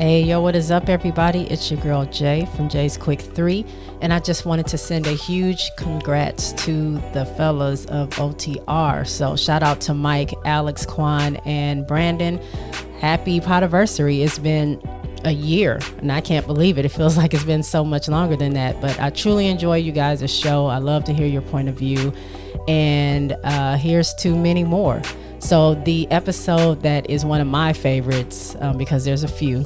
Hey, yo, what is up, everybody? It's your girl Jay from Jay's Quick 3, and I just wanted to send a huge congrats to the fellas of OTR. So, shout out to Mike, Alex, Quan, and Brandon. Happy Podiversary. It's been a year, and I can't believe it. It feels like it's been so much longer than that, but I truly enjoy you guys' show. I love to hear your point of view, and uh, here's to many more. So, the episode that is one of my favorites, um, because there's a few,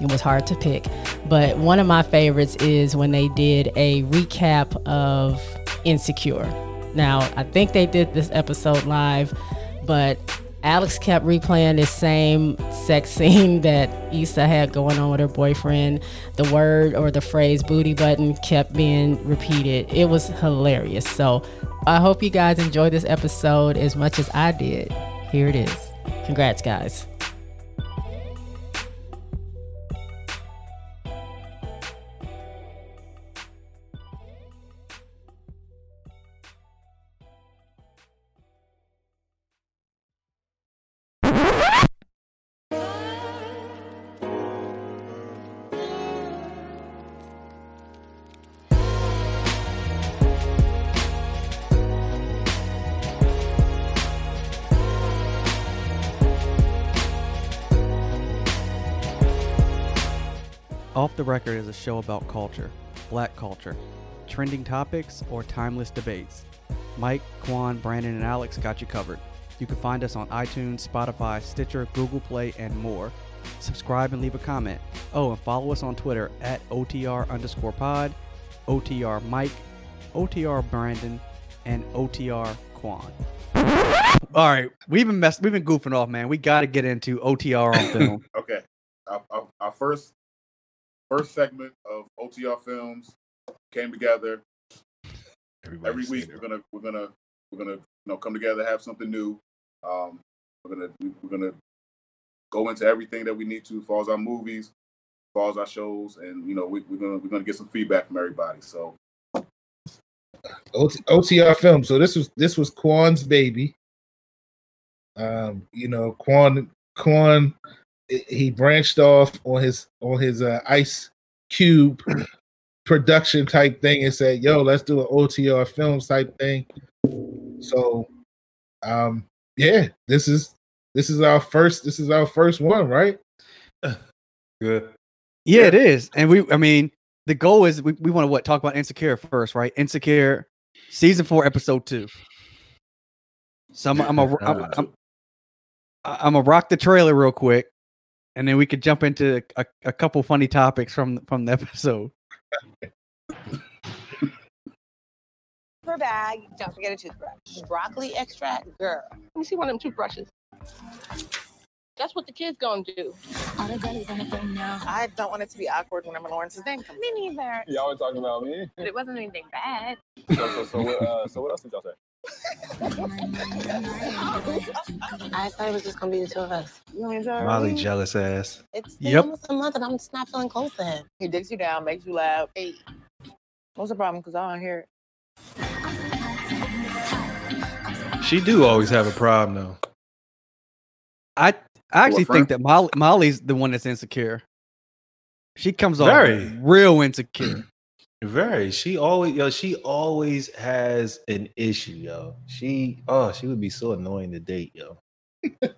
it was hard to pick. But one of my favorites is when they did a recap of Insecure. Now, I think they did this episode live, but Alex kept replaying the same sex scene that Issa had going on with her boyfriend. The word or the phrase booty button kept being repeated. It was hilarious. So I hope you guys enjoyed this episode as much as I did. Here it is. Congrats, guys. Record is a show about culture, black culture, trending topics, or timeless debates. Mike, Quan, Brandon, and Alex got you covered. You can find us on iTunes, Spotify, Stitcher, Google Play, and more. Subscribe and leave a comment. Oh, and follow us on Twitter at OTR underscore pod, OTR Mike, OTR Brandon, and OTR Quan. All right, we've been mess- we've been goofing off, man. We got to get into OTR on film. Okay. Our, our, our first first segment of OTR films came together. Everybody Every week we're gonna we're gonna we're gonna you know come together have something new. Um, we're gonna we- we're gonna go into everything that we need to as far as our movies, as far as our shows, and you know we, we're gonna we're gonna get some feedback from everybody. So OTR film. So this was this was Quan's baby. Um, you know, Quan Quan he branched off on his on his uh, Ice Cube production type thing and said, "Yo, let's do an OTR films type thing." So, um, yeah, this is this is our first this is our first one, right? Good. Yeah, it is. And we, I mean, the goal is we, we want to what talk about Insecure first, right? Insecure, season four, episode two. So I'm, I'm a, I'm, I'm, I'm gonna rock the trailer real quick, and then we could jump into a, a couple funny topics from from the episode. per bag. Don't forget a toothbrush. Broccoli extract, girl. Let me see one of them toothbrushes. That's what the kids gonna do. I don't want it to be awkward when I'm whenever Lawrence's name comes. Me neither. Y'all were talking about me. But it wasn't anything bad. So, so, so, what, uh, so what else did y'all say? I thought it was just gonna be the two of us. You want me to try Molly it? jealous ass. It's been Yep. almost a month and I'm just not feeling close to him. He digs you down, makes you laugh. Hey, what's the problem? Because I don't hear it. She do always have a problem though. I I actually friend? think that Molly, Molly's the one that's insecure. She comes off Very. real insecure. Very. She always yo, she always has an issue, yo. She oh, she would be so annoying to date, yo. Well,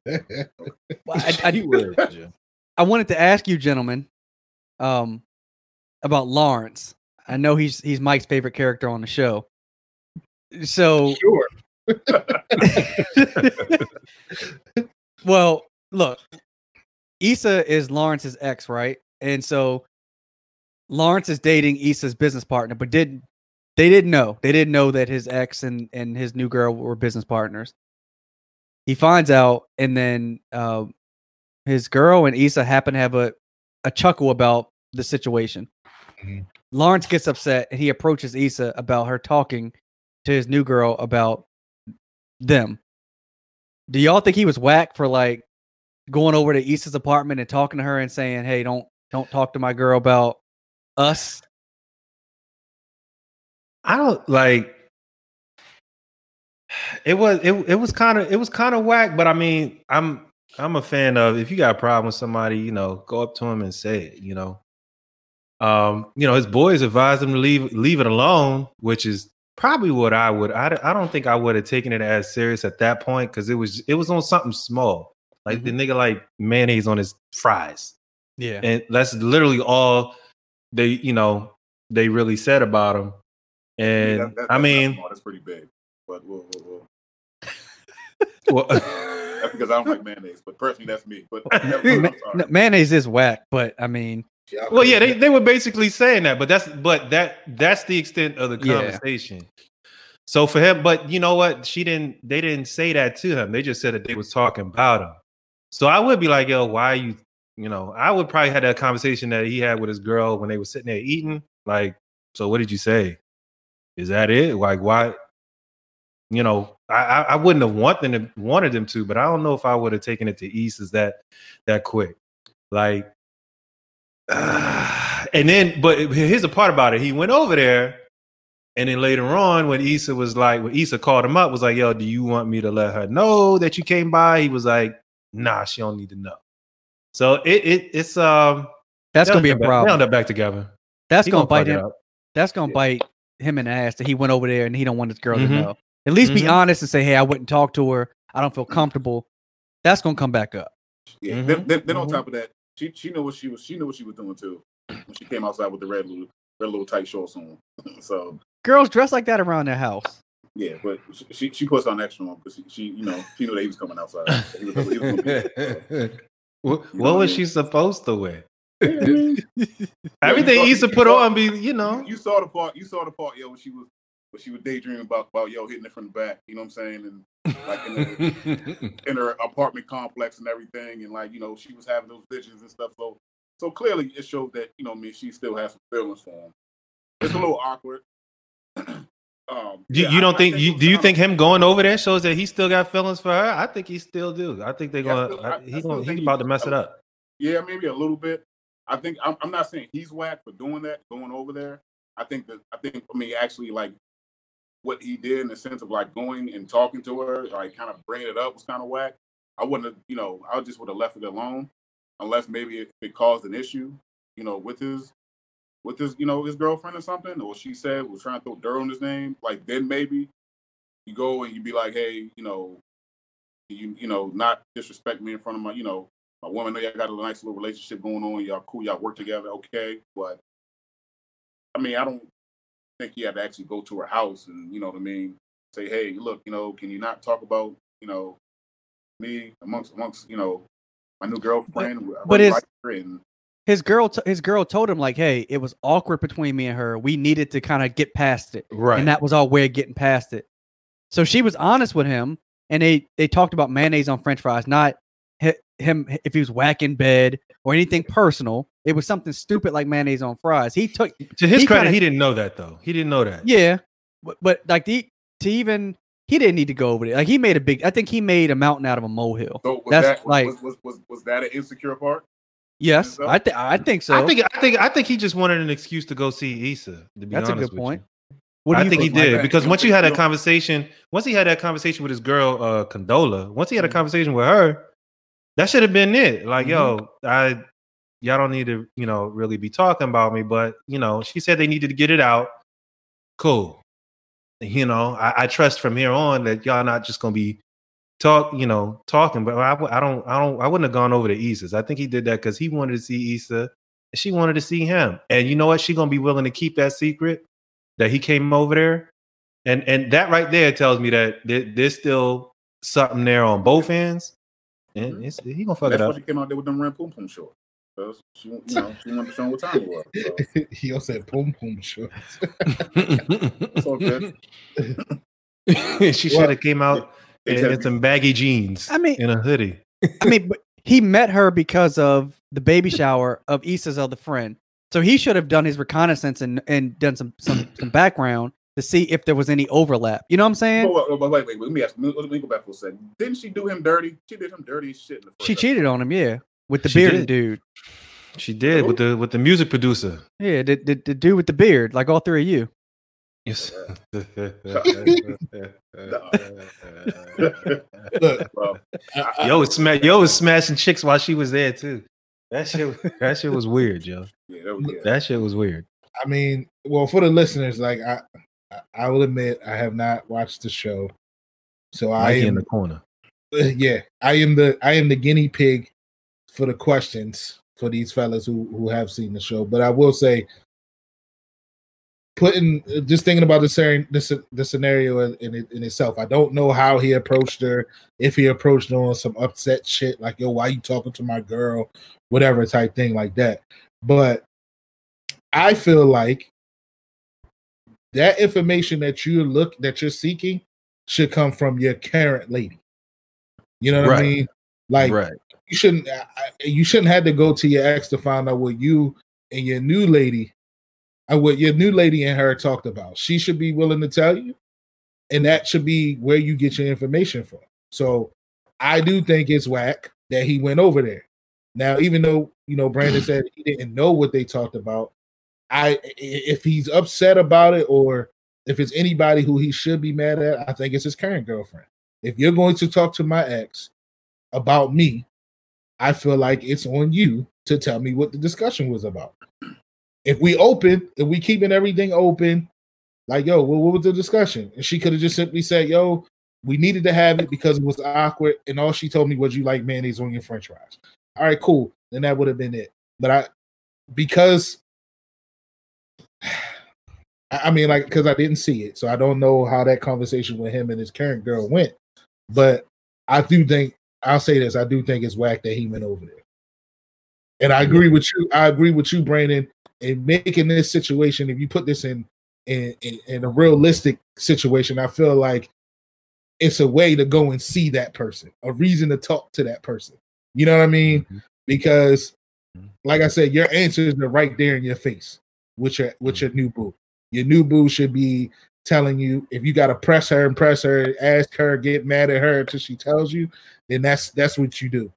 I, I, She would. I wanted to ask you, gentlemen, um, about Lawrence. I know he's he's Mike's favorite character on the show. So, Sure. well, look, Issa is Lawrence's ex, right? And so Lawrence is dating Issa's business partner, but didn't they didn't know. They didn't know that his ex and and his new girl were business partners. He finds out, and then uh, his girl and Issa happen to have a a chuckle about the situation. Mhm. Lawrence gets upset, and he approaches Issa about her talking to his new girl about them. Do y'all think he was whack for like going over to Issa's apartment and talking to her and saying, "Hey, don't don't talk to my girl about us"? I don't like it was it, it was kind of it was kind of whack, but I mean, I'm I'm a fan of if you got a problem with somebody, you know, go up to him and say it. You know, um, you know, his boys advised him to leave leave it alone, which is probably what I would. I, I don't think I would have taken it as serious at that point because it was it was on something small, like the nigga like mayonnaise on his fries, Yeah. and that's literally all they you know they really said about him. And That- that- I mean, small, that's pretty big. But we'll, we'll, we'll. well, that's because I don't like mayonnaise. But personally, that's me. But I'm Ma- sorry. no, mayonnaise is whack, but I mean, Well, yeah, they, they were basically saying that, but that's but that that's the extent of the Yeah. conversation. So for him, but you know what? She didn't. They didn't say that to him. They just said that they was talking about him. So I would be like, yo, why are you? You know, I would probably had that conversation that he had with his girl when they were sitting there eating. Like, so what did you say? Is that it? Like, why? You know, I I, wouldn't have wanted them wanted them to, but I don't know if I would have taken it to East as that that quick. Like, and then, but here's the part about it. He went over there, and then later on, when Issa was like, when Issa called him up, was like, "Yo, do you want me to let her know that you came by?" He was like, "Nah, she don't need to know." So it, it it's um that's gonna be a back- problem. They'll end up back together. That's He gonna, fuck bite him. That's gonna bite him in the ass that he went over there and he don't want his girl Mhm. to know. At least be Mhm. honest and say, "Hey, I wouldn't talk to her. I don't feel comfortable." That's gonna come back up. Yeah. Mhm, Then, then, then on mhm. top of that, she she knew what she was. She knew what she was doing too when she came outside with the red little red little tight shorts on. so Girls dress like that around their house. yeah, but she she puts on extra one because she, she you know she knew that he was coming outside. So he was, he was be, what You know what what was I she mean? supposed to wear? Mm-hmm. Mean, Everything Issa saw- put saw- on be, you know. you, saw the part. You saw the part, yo, when she was when she was daydreaming about about yo hitting it from the back. You know what I'm saying? And like in, the, in her apartment complex and everything, and like you know she was having those visions and stuff. So so clearly it shows that you know I mean she still has some feelings for him. It's a little awkward. Um, You, yeah, you don't I think it you do you think him going over there shows that he still got feelings for her? I think he still do. I think they're Yeah, gonna I- I- I he still gonna he's about to mess it up. Yeah, maybe a little bit. I think I'm, I'm not saying he's whack for doing that, going over there. I think that I think I mean actually like what he did in the sense of like going and talking to her, like kind of bringing it up was kind of whack. I wouldn't have, you know, I just would have left it alone, unless maybe it, it caused an issue, you know, with his with his you know his girlfriend or something, or she said was trying to throw dirt on his name. Like then maybe you go and you be like, hey, you know, you you know, not disrespect me in front of my, you know, my woman know y'all got a nice little relationship going on. Y'all cool. Y'all work together. Okay. But I mean, I don't think he had to actually go to her house and, you know what I mean, say, hey, look, you know, can you not talk about, you know, me amongst, amongst, you know, my new girlfriend? I but really is- and His girl, t- his girl told him like, "Hey, it was awkward between me and her. We needed to kind of get past it, Right. and that was our way of getting past it." So she was honest with him, and they they talked about mayonnaise on French fries, not hi- him if he was whacking bed or anything personal. It was something stupid like mayonnaise on fries. He took, to his he credit, kinda- he didn't know that though. He didn't know that. yeah, but, but like the to even he didn't need to go over there. Like he made a big. I think he made a mountain out of a molehill. so was That's that, like- was, was, was, was that an insecure part? Yes. I think I think so. I think I think I think he just wanted an excuse to go see Issa. To be That's a good point. What do I you think he did I- because once you had think- that conversation, once he had that conversation with his girl uh Condola, once he had a Mhm. conversation with her, that should have been it. Like, Mhm. yo, I y'all don't need to, you know, really be talking about me, but you know, she said they needed to get it out. Cool. You know, I, I trust from here on that y'all not just gonna be talk, you know, talking. But I don't, I don't, I wouldn't have gone over to Issa's. I think he did that because he wanted to see Issa, and she wanted to see him. And you know what? She gonna be willing to keep that secret that he came over there, and and that right there tells me that there, there's still something there on both ends, and mm-hmm. it's, he gonna fuck That's it why up. she came out there with them red poom poom shorts. 'Cause She, you know, she wanted to show what time it was. So he also said boom boom shorts. it's all good. she should have came out They in, tell in me- some baggy jeans. I mean- in a hoodie. I mean, but he met her because of the baby shower of Issa's other friend. So he should have done his reconnaissance and, and done some, some some background to see if there was any overlap. You know what I'm saying? Oh, wait, wait, wait, wait, Let me ask. Let me, go back for a second. Didn't she do him dirty? She did him dirty shit. In the first She cheated on him, yeah, with the She bearded did. dude. She did with the with the music producer. Yeah, the, the the dude with the beard, like all three of you. Yes. Look, Well, I- I- yo was sma- yo was smashing chicks while she was there too. That shit that shit was weird, yo. yeah, that was, yeah. That shit was weird. I mean, well, for the listeners, like I, I- I will admit, I have not watched the show, so I Mikey in am, the corner. yeah, I am the I am the guinea pig for the questions for these fellas who who have seen the show. But I will say, putting just thinking about the scenario, the, the scenario in, in, it- in itself, I don't know how he approached her. If he approached her on some upset shit, like yo, why you talking to my girl, whatever type thing like that. But I feel like that information that you look that you're seeking should come from your current lady. You know what I mean? Like right. you shouldn't you shouldn't have to go to your ex to find out what you and your new lady Uh, what your new lady and her talked about. She should be willing to tell you, and that should be where you get your information from. So I do think it's whack that he went over there. Now, even though you know Brandon said he didn't know what they talked about, i- if he's upset about it or if it's anybody who he should be mad at, I think it's his current girlfriend. If you're going to talk to my ex about me, I feel like it's on you to tell me what the discussion was about. If we open, if we keeping everything open, like yo, what, what was the discussion? And she could have just simply said, "Yo, we needed to have it because it was awkward," and all she told me was, "You like mayonnaise on your French fries." All right, cool. Then that would have been it. But I, because I I mean, like, because I didn't see it, so I don't know how that conversation with him and his current girl went. But I do think I'll say this: I do think it's whack that he went over there. And I agree with you. I agree with you, Brandon, in making this situation. If you put this in in, in in a realistic situation, I feel like it's a way to go and see that person, a reason to talk to that person. You know what I mean? Mhm. Because, Mhm. like I said, your answers are right there in your face with your with your new boo. Your new boo should be telling you if you got to press her and press her, ask her, get mad at her until she tells you. Then that's that's what you do.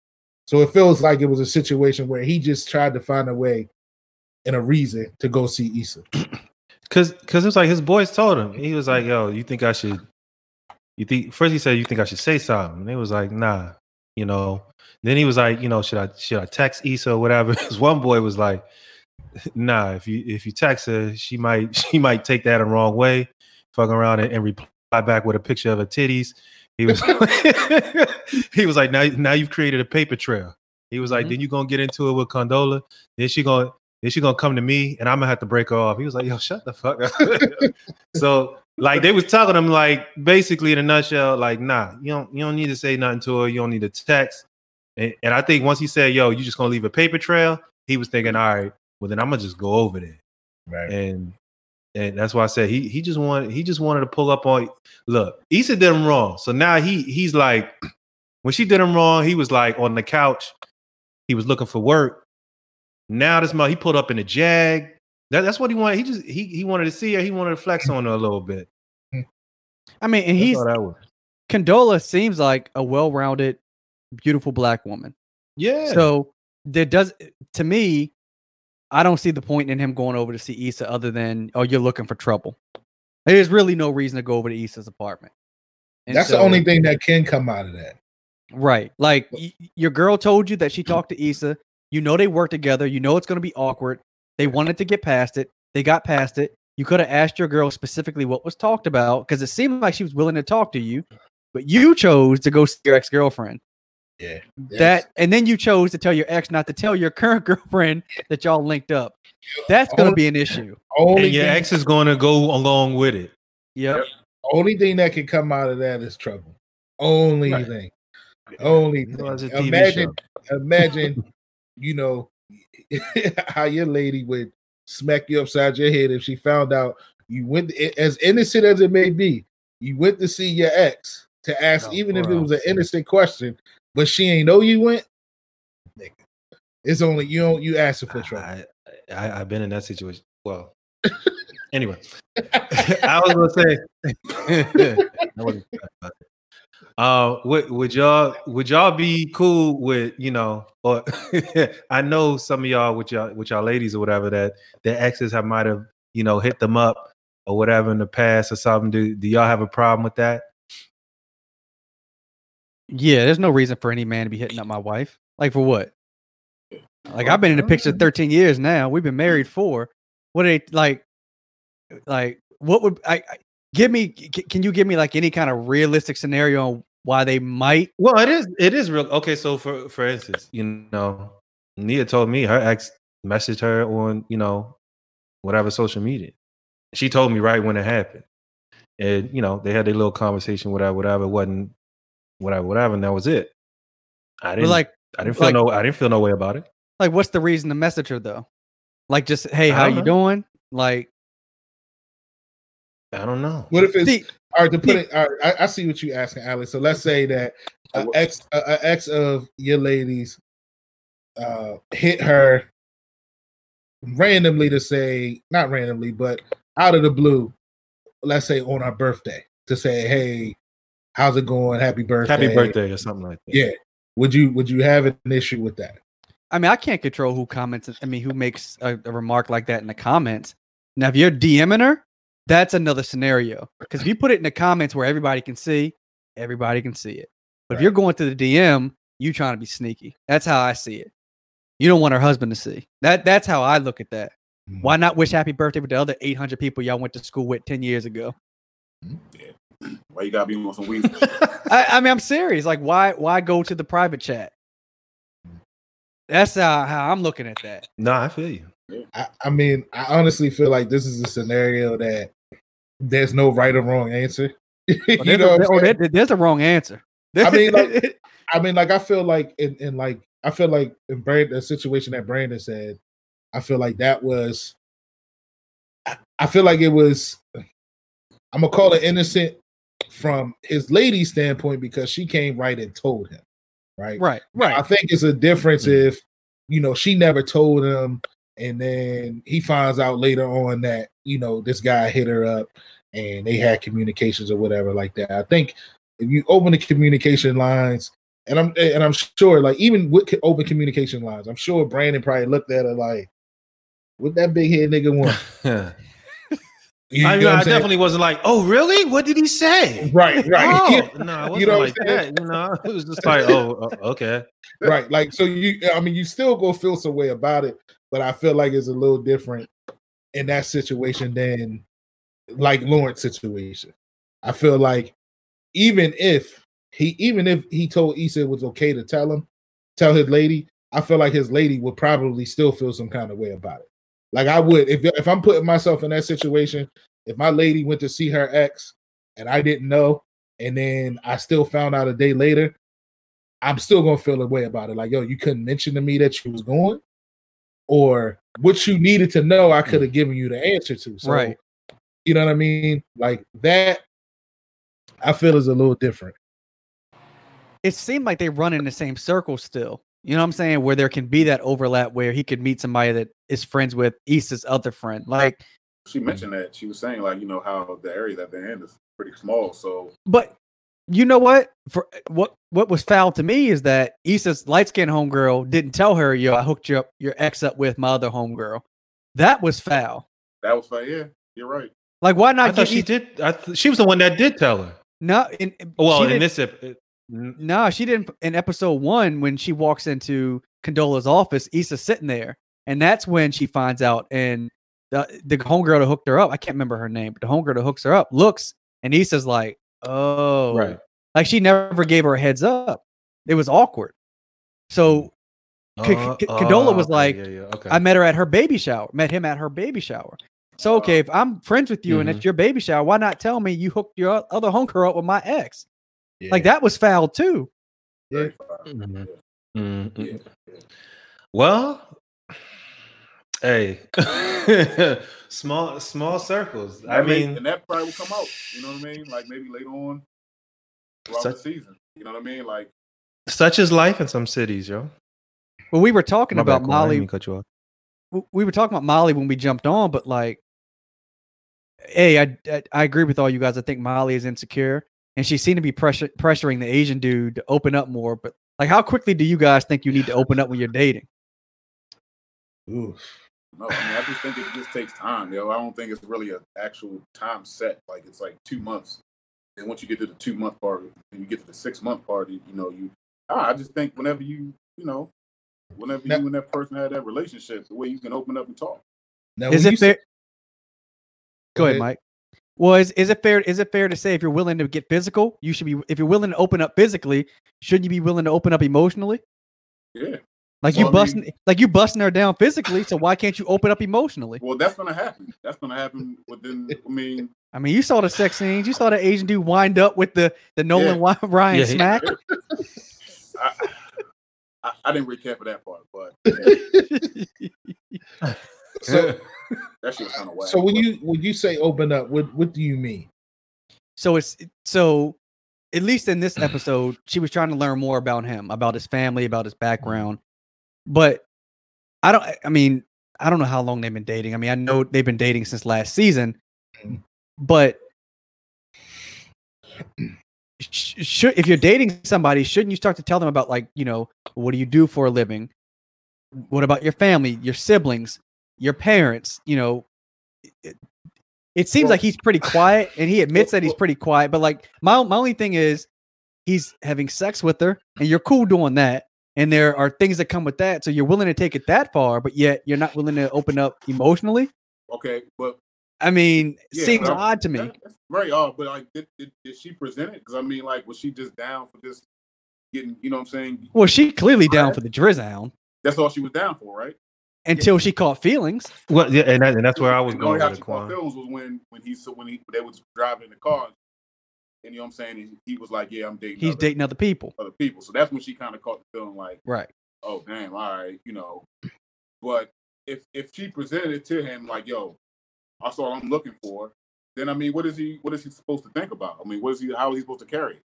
So it feels like it was a situation where he just tried to find a way and a reason to go see Issa. Cause, cause it was like his boys told him. He was like, "Yo, you think I should? You think?" First, he said, "You think I should say something?" And he was like, "Nah." You know. Then he was like, "You know, should I should I text Issa or whatever?" His one boy was like, "Nah. If you if you text her, she might she might take that the wrong way, fucking around and, and reply back with a picture of her titties." He was he was like, "Now now you've created a paper trail." He was like, Mhm. "Then you gonna get into it with Condola? Then she gonna then she gonna come to me and I'm gonna have to break her off. He was like, yo, shut the fuck up. so like they was telling him like basically in a nutshell, like, nah, you don't you don't need to say nothing to her, you don't need to text. And, and I think once he said, yo, you just gonna leave a paper trail, he was thinking, all right, well then I'm gonna just go over there. Right. And and that's why I said he he just wanted he just wanted to pull up on look, Issa did him wrong. So now he he's like when she did him wrong, he was like on the couch, he was looking for work. Now this month he pulled up in a jag. That, that's what he wanted. He just he he wanted to see her. He wanted to flex on her a little bit. I mean, and That's he's that was. Condola seems like a well-rounded, beautiful black woman. Yeah. So there does to me, I don't see the point in him going over to see Issa other than oh you're looking for trouble. There's really no reason to go over to Issa's apartment. And That's so- the only thing that can come out of that. right. Like y- your girl told you that she talked to Issa. You know they work together. You know it's going to be awkward. They wanted to get past it. They got past it. You could have asked your girl specifically what was talked about because it seemed like she was willing to talk to you, but you chose to go see your ex girlfriend. Yeah. That and then you chose to tell your ex not to tell your current girlfriend that y'all linked up. That's going to be an issue. only and your thing, ex is going to go along with it. Yep. only thing that can come out of that is trouble. Only Right. thing. Only You know, it's a thing. Imagine, show. imagine, you know, how your lady would smack you upside your head if she found out you went as innocent as it may be. You went to see your ex to ask, Oh, even if it was an innocent question, but she ain't know you went. Nigga, it's only you don't you asking for trouble. I, I I've been in that situation. Well, anyway, I was gonna say. Uh, would would y'all would y'all be cool with you know? Or I know some of y'all with y'all with y'all ladies or whatever that their exes have might have you know hit them up or whatever in the past or something. Do do y'all have a problem with that? Yeah, there's no reason for any man to be hitting up my wife. Like for what? Like I've been in the picture 13 years now. We've been married for. What are they like? Like what would I, I give me? c- Can you give me like any kind of realistic scenario on why they might? Well, it is it is real. Okay, so for for instance, you know, Nia told me her ex messaged her on you know whatever social media. She told me right when it happened, and you know they had a little conversation, whatever, whatever. It wasn't whatever, whatever, and that was it. I didn't like, I didn't feel like- no I didn't feel no way about it. like what's the reason to message her though? Like just hey, how you know. doing? Like I don't know. What if it's see, all right to put Yeah. it? All right, I, I see what you're asking, Alex. So let's say that an ex, a, a ex of your ladies, uh, hit her randomly to say, not randomly, but out of the blue. Let's say on our birthday to say, "Hey, how's it going? Happy birthday! Happy birthday or something like that. Yeah. Would you would you have an issue with that? I mean, I can't control who comments. I mean, who makes a, a remark like that in the comments. Now, if you're DMing her, that's another scenario. Because if you put it in the comments where everybody can see, everybody can see it. But if you're going to the DM, you trying to be sneaky. That's how I see it. You don't want her husband to see. That that's how I look at that. Mm-hmm. Why not wish happy birthday with the other 800 people y'all went to school with 10 years ago? Yeah. Why you gotta be on some weed? I, I mean, I'm serious. Like, why why go to the private chat? That's how, how I'm looking at that. no, I feel you. I, I mean, I honestly feel like this is a scenario that there's no right or wrong answer. Oh, you there's, know, a, what I'm oh, saying? there- there's a wrong answer. I mean, like- I mean, like I feel like in, in like I feel like in Brand the situation that Brandon said, I feel like that was I, I feel like it was I'm gonna call it innocent from his lady standpoint because she came right and told him. Right. right, right. I think it's a difference Mm. if you know she never told him and then he finds out later on that you know this guy hit her up and they had communications or whatever like that. I think if you open the communication lines and I'm and I'm sure like even with open communication lines, I'm sure Brandon probably looked at her like what that big head nigga want. You I, know I'm I definitely wasn't like, oh, really? What did he say? right, right. Oh, no, I wasn't You know like that. You know, it was just like, oh, uh, okay. right like so you i mean you still go feel some way about it but i feel like it's a little different in that situation than like lawrence situation. I feel like even if he even if he told Issa it was okay to tell him tell his lady i feel like his lady would probably still feel some kind of way about it. Like i would if if i'm putting myself in that situation if my lady went to see her ex and i didn't know and then i still found out a day later I'm still gonna feel a way about it. Like, yo, you couldn't mention to me that you was going, or what you needed to know, I could have given you the answer to. So, Right. You know what I mean? Like that, I feel is a little different. It seemed like they run in the same circle still. You know what I'm saying? Where there can be that overlap where he could meet somebody that is friends with Issa's other friend. Like, she mentioned that she was saying like you know how the area that they're in is pretty small. So but you know what? For what what was foul to me is that Issa's light skinned homegirl didn't tell her, yo, I hooked you up your ex up with my other homegirl. That was foul. that was foul, yeah, you're right. Like, why I not thought she Issa- did. I th- she was the one that did tell her. No, in, Well, she in didn't- this, ep- it- n- No, she didn't. In episode one, when she walks into Condola's office, Issa's sitting there, and that's when she finds out. And the the homegirl that hooked her up, I can't remember her name, but the homegirl that hooks her up looks, and Issa's like, "Oh, right. Like she never gave her a heads up. It was awkward. So C- Uh, C- Condola was okay, like, yeah, yeah, okay. I met her at her baby shower. Met him at her baby shower. So okay, if I'm friends with you and Mm-hmm. it's your baby shower, why not tell me you hooked your other homegirl up with my ex? Like that was foul too. Yeah. Very fine. Mhm. Mm, yeah, mm. Well, hey, small small circles. I That may- mean, and that probably will come out. You know what I mean? Like maybe later on throughout So- the season. You know what I mean? Like such is life in some cities, yo. Well, we were talking My about Quan, Molly. mean cut you off. we were talking about Molly when we jumped on, but like, hey, I, I I agree with all you guys. I think Molly is insecure, and she seemed to be pressure, pressuring the Asian dude to open up more. But like, how quickly do you guys think you need to open up when you're dating? Ooh. No, I mean I just think it just takes time. You know, I don't think it's really an actual time set. Like it's like two months, and once you get to the two month part, and you get to the six month part, you know, you. ah, I just think whenever you, you know, whenever Now- you and that person had that relationship, the way you can open up and talk. Now, Is it fair? say- Go ahead, ahead. Mike. Well, is, is it fair? Is it fair to say if you're willing to get physical, you should be. If you're willing to open up physically, shouldn't you be willing to open up emotionally? Yeah. Like Well, you I mean- busting, like you busting her down physically. So why can't you open up emotionally? Well, that's gonna happen. That's gonna happen within. I mean, I mean, you saw the sex scenes. You saw the Asian dude wind up with the the Nolan Yeah. Ryan Yeah, he- smack. I, I, I didn't really care for that part, but so, that shit was kind of whack. so when you when you say open up, what what do you mean? So it's so at least in this episode, she was trying to learn more about him, about his family, about his background. But I don't I mean, I don't know how long they've been dating. I mean, I know they've been dating since last season, mm-hmm. but should if you're dating somebody, shouldn't you start to tell them about like, you know, what do you do for a living? What about your family, your siblings, your parents, you know, it, it seems Well- like he's pretty quiet and he admits Well- that he's pretty quiet, but like my my only thing is he's having sex with her and you're cool doing that. And there are things that come with that. So you're willing to take it that far, but yet you're not willing to open up emotionally. okay, but I mean, it Yeah, seems well, odd to me. that- that's very odd. But like, did, did, did she present it? Because I mean, like, was she just down for just getting? You know what I'm saying? Well, she clearly down for the Drizown That's all she was down for, right? until she caught feelings. well, yeah, and, that, and that's where I was And the only going how with she it, caught feelings was when when he so when he they was driving in the car, and you know what I'm saying. He, he was like, "Yeah, I'm dating. He's other, dating other people. other people." So that's when she kind of caught the feeling like, Right. "Oh, damn, all right, you know." But if if she presented it to him like, "Yo, that's all I'm looking for," then I mean, what is he what is he supposed to think about? I mean, what is he how is he supposed to carry? it?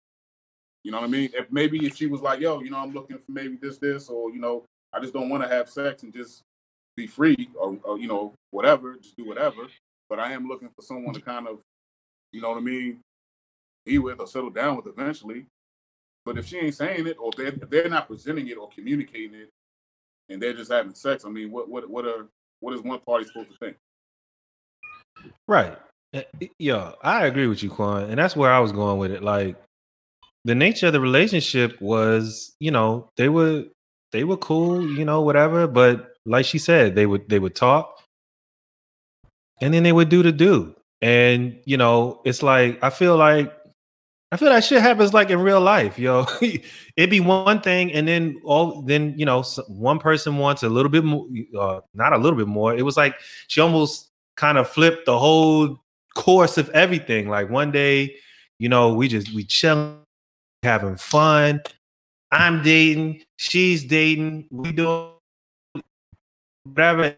You know what I mean? If maybe if she was like, "Yo, you know, I'm looking for maybe this this," or you know, I just don't want to have sex and just be free or, or you know whatever, just do whatever. But I am looking for someone to kind of, you know what I mean, be with or settle down with eventually. But if she ain't saying it, or they're, they're not presenting it or communicating it, and they're just having sex, I mean, what what what are what is one party supposed to think? Right. Eh, yo, I agree with you, Quan. And that's where I was going with it. Like the nature of the relationship was, you know, they were they were cool, you know, whatever. But like she said, they would they would talk and then they would do the do. And, you know, it's like I feel like I feel that shit happens like in real life, yo. It'd be one thing, and then all then you know one person wants a little bit more, uh, not a little bit more. It was like she almost kind of flipped the whole course of everything. Like one day, you know, we just we chilling, having fun. I'm dating, she's dating, we doing whatever.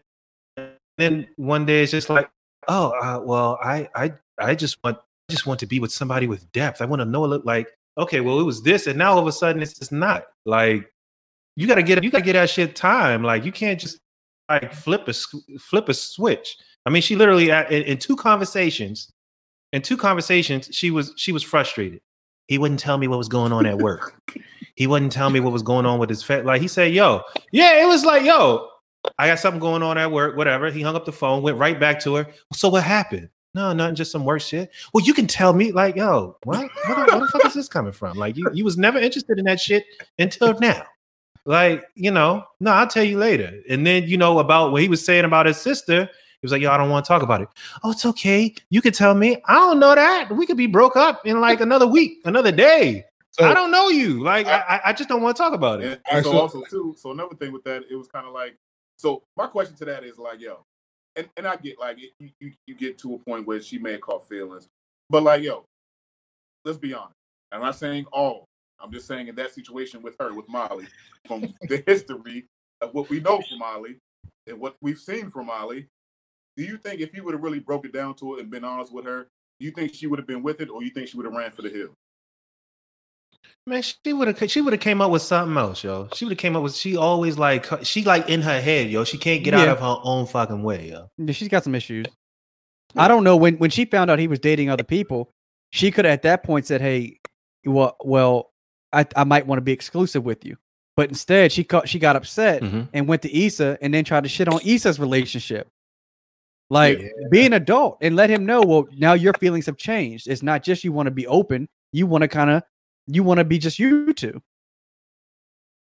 And Then one day it's just like, oh, uh, well, I I I just want just want to be with somebody with depth. I want to know little like, okay, well, it was this, and now all of a sudden it's just not. Like, you gotta get you gotta get that shit time. Like, you can't just like flip a flip a switch. I mean, she literally in, in two conversations, in two conversations, she was she was frustrated. He wouldn't tell me what was going on at work. he wouldn't tell me what was going on with his fa- like. He said, "Yo, yeah," it was like, "Yo, I got something going on at work, whatever." He hung up the phone, went right back to her. So what happened? No, nothing, just some work shit. Well, you can tell me, like, yo, what? Where the, where the fuck is this coming from? Like, you, you was never interested in that shit until now. Like, you know, no, I'll tell you later. And then, you know, about what he was saying about his sister, he was like, yo, I don't want to talk about it. Oh, it's okay. You could tell me. I don't know that. We could be broke up in like another week, another day. So, I don't know you. Like, I, I, I just don't want to talk about it. And, and so so- also too, so another thing with that, it was kind of like, so my question to that is like, yo, and, and I get like it, you, you get to a point where she may have caught feelings, but like, yo, let's be honest. I'm not saying all. I'm just saying in that situation with her, with Molly, from the history of what we know from Molly and what we've seen from Molly, do you think if you would have really broke it down to it and been honest with her, do you think she would have been with it, or you think she would have ran for the hill? Man, she would have she would have came up with something else, yo. She would have came up with she always like she like in her head, yo. She can't get out of her own fucking way, yo. Yeah, she's got some issues. I don't know when when she found out he was dating other people, she could have at that point said, "Hey, well, well, I I might want to be exclusive with you." But instead, she caught, she got upset Mhm. and went to Issa and then tried to shit on Issa's relationship. Like, Yeah. be an adult and let him know. Well, now your feelings have changed. It's not just you want to be open. You want to kind of, you want to be just you two.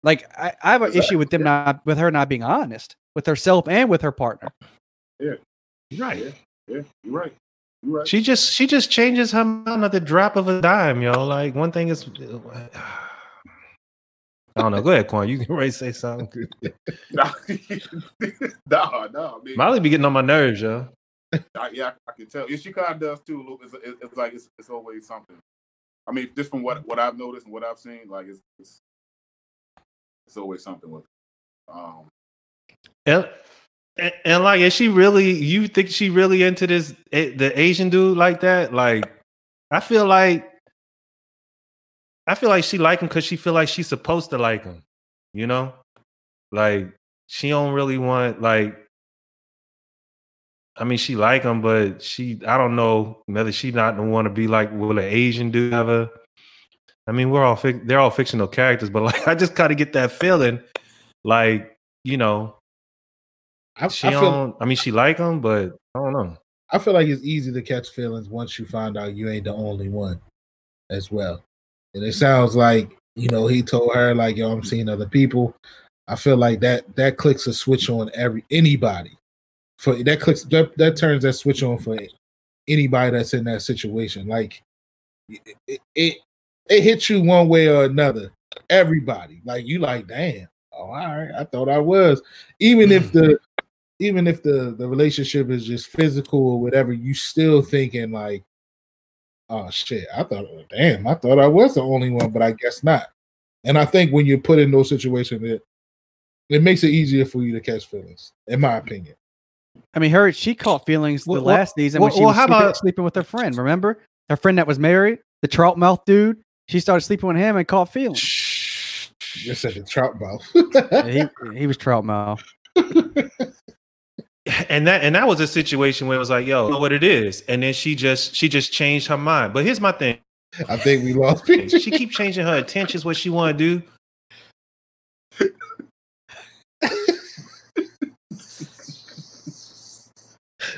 Like, I, I have an issue with them not, with her not being honest with herself and with her partner. Yeah, Right. Yeah, you're right. You're right. She just she just changes her mind at the drop of a dime, yo. Like one thing is I don't know. Go ahead, Quan. You can ready to say something. nah, nah, nah. I mean, Molly be getting on my nerves, yo. I, yeah, I, I can tell. Yeah, she kind of does too. Luke. It's, it's, it's like it's, it's always something. I mean, just from what what I've noticed and what I've seen, like it's it's, it's always something with. It. Um, And, and, like, is she really? You think she really into this the Asian dude like that? Like, I feel like I feel like she like him because she feel like she's supposed to like him. You know, like she don't really want like. I mean, she like him, but she I don't know whether she not want to be like with an Asian dude ever. I mean, we're all fic- they're all fictional characters, but like I just kind of get that feeling, like you know, I, I she feel don't. I mean, she like him, but I don't know. I feel like it's easy to catch feelings once you find out you ain't the only one, as well. And it sounds like you know he told her like, "Yo, I'm seeing other people." I feel like that that clicks a switch on every anybody. For that clicks that, that turns that switch on for anybody that's in that situation. Like it, it, it it hits you one way or another. Everybody like you like, damn. Oh, all right. I thought I was. Even if hmm. the even if the the relationship is just physical or whatever, you still thinking like, oh shit, I thought, damn, I thought I was the only one, but I guess not. And I think when you're put in those situations, it it makes it easier for you to catch feelings, in my opinion. I mean, her she caught feelings the Well, well, last season well, when she well, was how sleeping, about- sleeping with her friend. Remember her friend that was married, the trout mouth dude. She started sleeping with him and caught feelings. Just said the trout mouth. Yeah, he he was trout mouth. And that and that was a situation where it was like, yo, know what it is, and then she just she just changed her mind. But here's my thing: I think we lost. she keep changing her intentions, what she want to do.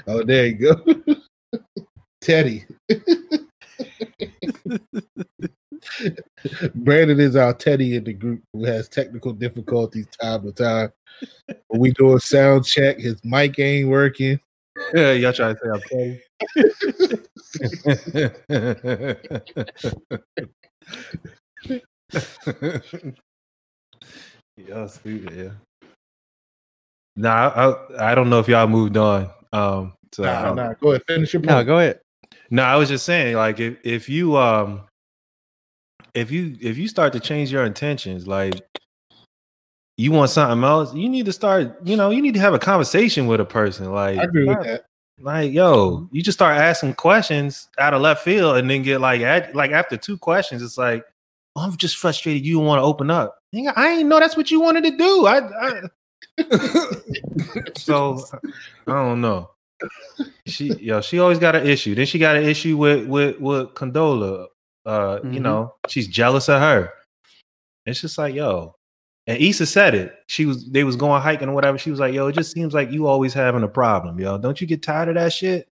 Oh, there you go. Teddy. Brandon is our Teddy in the group who has technical difficulties time to time. When we do a sound check, his mic ain't working. Yeah, y'all try to say I'm y'all stupid, yeah. Nah, I, I I don't know if y'all moved on. Um, so I Nah, don't- nah, go ahead, finish your point. No, go ahead. No, I was just saying, like, if if you um, if you if you start to change your intentions, like, you want something else, you need to start. You know, you need to have a conversation with a person. Like, I agree with not- that. like, yo, you just start asking questions out of left field, and then get like, at, like after two questions, it's like, oh, I'm just frustrated. You don't want to open up. I ain't know that's what you wanted to do. I, I so I don't know. She yo, she always got an issue. Then she got an issue with with with Condola. Uh, you Mhm. know, she's jealous of her. It's just like, yo. And Issa said it. She was they was going hiking or whatever. She was like, yo, it just seems like you always having a problem, yo. Don't you get tired of that shit?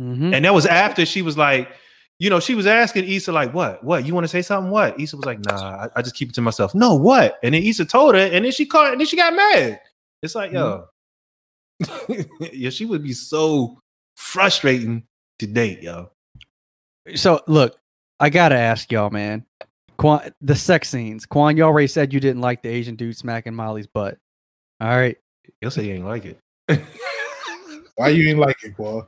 Mhm. And that was after she was like, you know, she was asking Issa, like, what? What? You want to say something? What? Issa was like, nah, I, I just keep it to myself. No, what? And then Issa told her, and then she caught, and then she got mad. It's like, yo, yeah, she would be so frustrating to date, yo. So look, I gotta ask y'all, man. Quan, the sex scenes. Quan, you already said you didn't like the Asian dude smacking Molly's butt. All right. You'll say he ain't like it. Why you ain't like it, boy?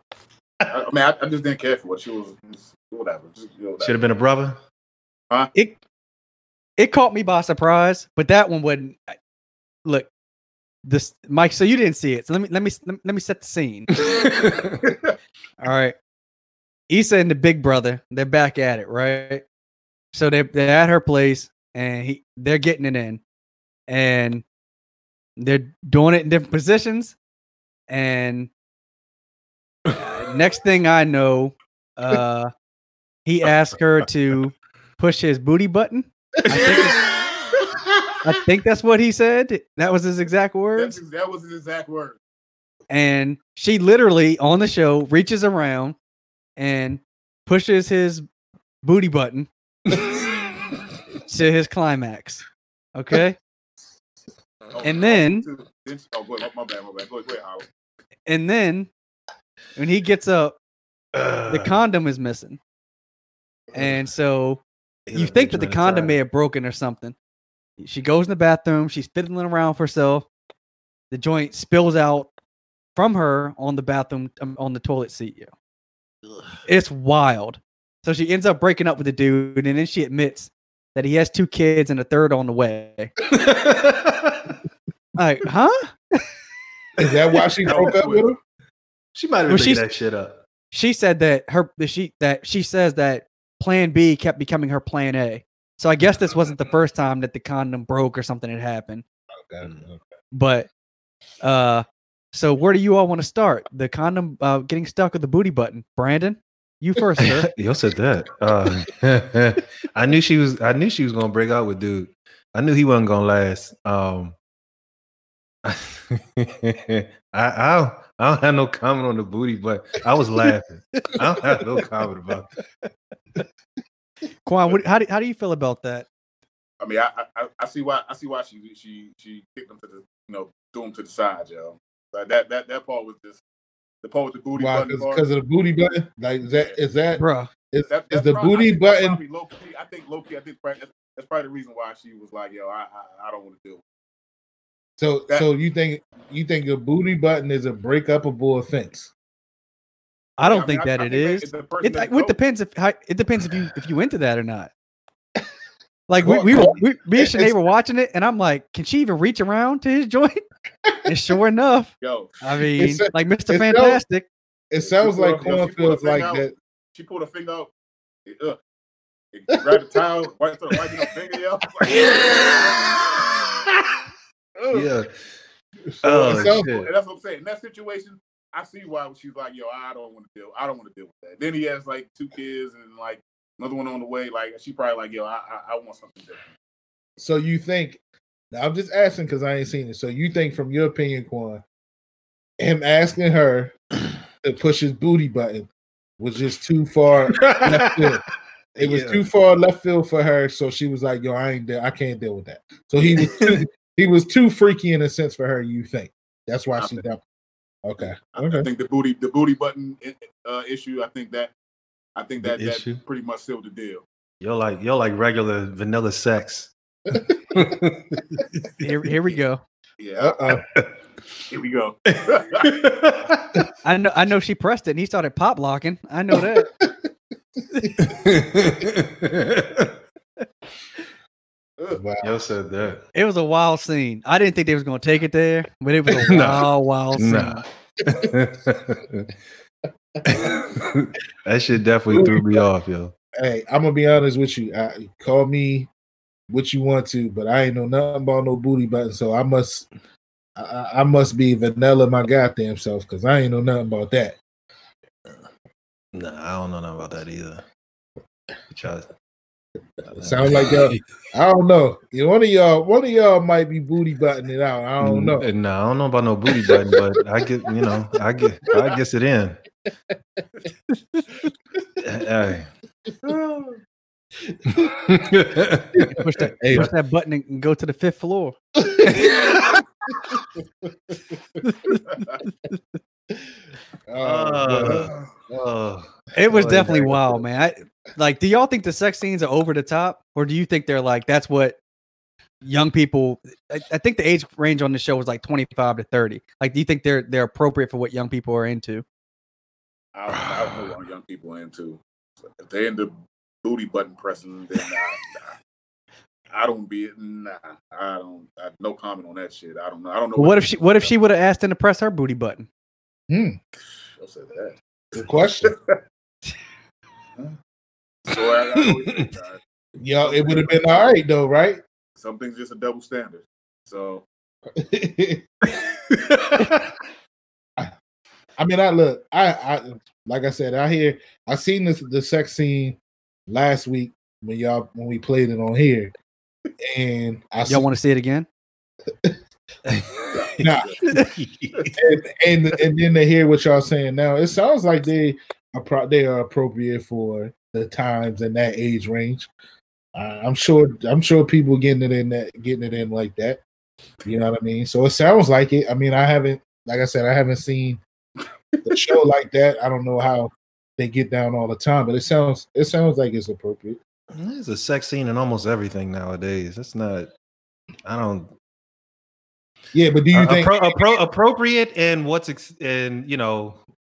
I, I mean, I, I just didn't care for it. She was just, whatever. Just, you know, Should have been a brother. It it caught me by surprise, but that one wouldn't. Look, this Mike. So you didn't see it. So let me let me let me, set the scene. All right. Issa and the big brother, they're back at it, right? So they they're at her place and he they're getting it in. And they're doing it in different positions. And uh, next thing I know, uh he asked her to push his booty button. I think it's- I think that's what he said. That was his exact words. That's, that was his exact word. And she literally on the show reaches around and pushes his booty button to his climax. Okay. Oh, And then- oh, then oh, go my bad, my bad. Go ahead, go ahead, And then when he gets up, the Uh, condom is missing. And so you think that the condom may have broken or something. She goes in the bathroom, she's fiddling around for herself. The joint spills out from her on the bathroom um, on the toilet seat. Yo. It's wild. So she ends up breaking up with the dude, and then she admits that he has two kids and a third on the way. Like, huh? Is that why she broke up with him? she might have Well, been that shit up. She said that her that she that she says that Plan B kept becoming her Plan A. So I guess this wasn't the first time that the condom broke or something had happened. Okay, okay. But uh so where do you all want to start? The condom uh getting stuck with the booty button. Brandon, you first, sir. Yo said that. Uh, I knew she was. I knew she was gonna break out with dude. I knew he wasn't gonna last. Um, I, I don't. I don't have no comment on the booty, but I was laughing. I don't have no comment about. It. Quan, what, how do how do you feel about that? I mean, I, I I see why I see why she she she kicked him to the you know threw him to the side, yo. Like that that that part was just the part with the booty Why? button part. Because of the booty button? Like is that is that Bruh. is, That- is that's the probably- I booty button? low key. I think low key. I think probably, that's, that's probably the reason why she was like, "Yo, I I, I don't want to deal." with So that- so you think you think a booty button is a break upable offense? I don't mean, think I- that I it think is. if It, that it depends if how, it depends if you if you into that or not. Like we, Well, we were we, me and it's- Sinead were watching it, and I'm like, can she even reach around to his joint? and sure enough, Yo, I mean, a- like Mr. it's so- Fantastic. It sounds like up- yo, Quan she pulled feels like out. that. she pulled her finger out. It, uh, it grabbed the towel, wiped her, wiping her finger, yo. Like, Ugh. Yeah. Oh, it sounds- shit. And that's what I'm saying. In that situation, I see why she's like, "Yo, I don't want to deal. I don't want to deal with that." Then he has like two kids and like another one on the way. Like she probably like, "Yo, I I, I want something different." So you think? Now I'm just asking because I ain't seen it. So you think, from your opinion, Quan, him asking her to push his booty button was just too far left field. It was Yeah. too far left field for her, so she was like, "Yo, I ain't, de- I can't deal with that." So he was, too, he was too freaky in a sense for her. You think that's why I she think-? Okay, I, I think the booty the booty button uh, issue. I think that I think that that pretty much sealed the deal. You're like you're like regular vanilla sex. Here, here we go. Yeah, here we go. I know I know she pressed it, and he started pop locking. I know that. Ugh. Wow. Yo said that. It was a wild scene. I didn't think they was going to take it there, but it was a Nah. wild, wild scene. Nah. that shit definitely threw me off, yo. Hey, I'm gonna be honest with you. I, call me what you want to, but I ain't know nothing about no booty button, so I must, I- I, I must be vanilla my goddamn self because I ain't know nothing about that. Nah, I don't know nothing about that either. Try- Sound like y'all. I don't know. You- One of y'all, one of y'all might be booty buttoning it out. I don't know. Mm, Nah, I don't know about no booty button, but I get, you know, I get, I guess it in. Hey. Push that, Hey. push that button and go to the fifth floor. Oh, boy. Uh, oh. It was Oh, definitely wild, man. I, like, do y'all think the sex scenes are over the top, or do you think they're like that's what young people? I, I think the age range on the show was like twenty five to thirty. Like, do you think they're they're appropriate for what young people are into? I don't, I don't know what young people are into. If they're into booty button pressing, then nah, nah. I don't be nah. I don't. I, no comment on that shit. I don't know. I don't know. What if she What if she would have asked him to press her booty button? Hmm, I'll say that. good question. So I, I always Yo, it would have been all right though, right? Something's just a double standard. So I mean, I look, I, I, like I said, I hear, I seen this the sex scene last week when y'all when we played it on here, and I Y'all want to see it again? Nah. and, and and then to hear what y'all saying now, it sounds like they are pro- they are appropriate for the times and that age range. Uh, I'm sure I'm sure people getting it in that getting it in like that. You know what I mean? So it sounds like it. I mean, I haven't like I said, I haven't seen the show like that. I don't know how they get down all the time, but it sounds it sounds like it's appropriate. There's a sex scene in almost everything nowadays. That's not. I don't. Yeah, but do you Uh, think appro- appro- appropriate and what's ex- and you know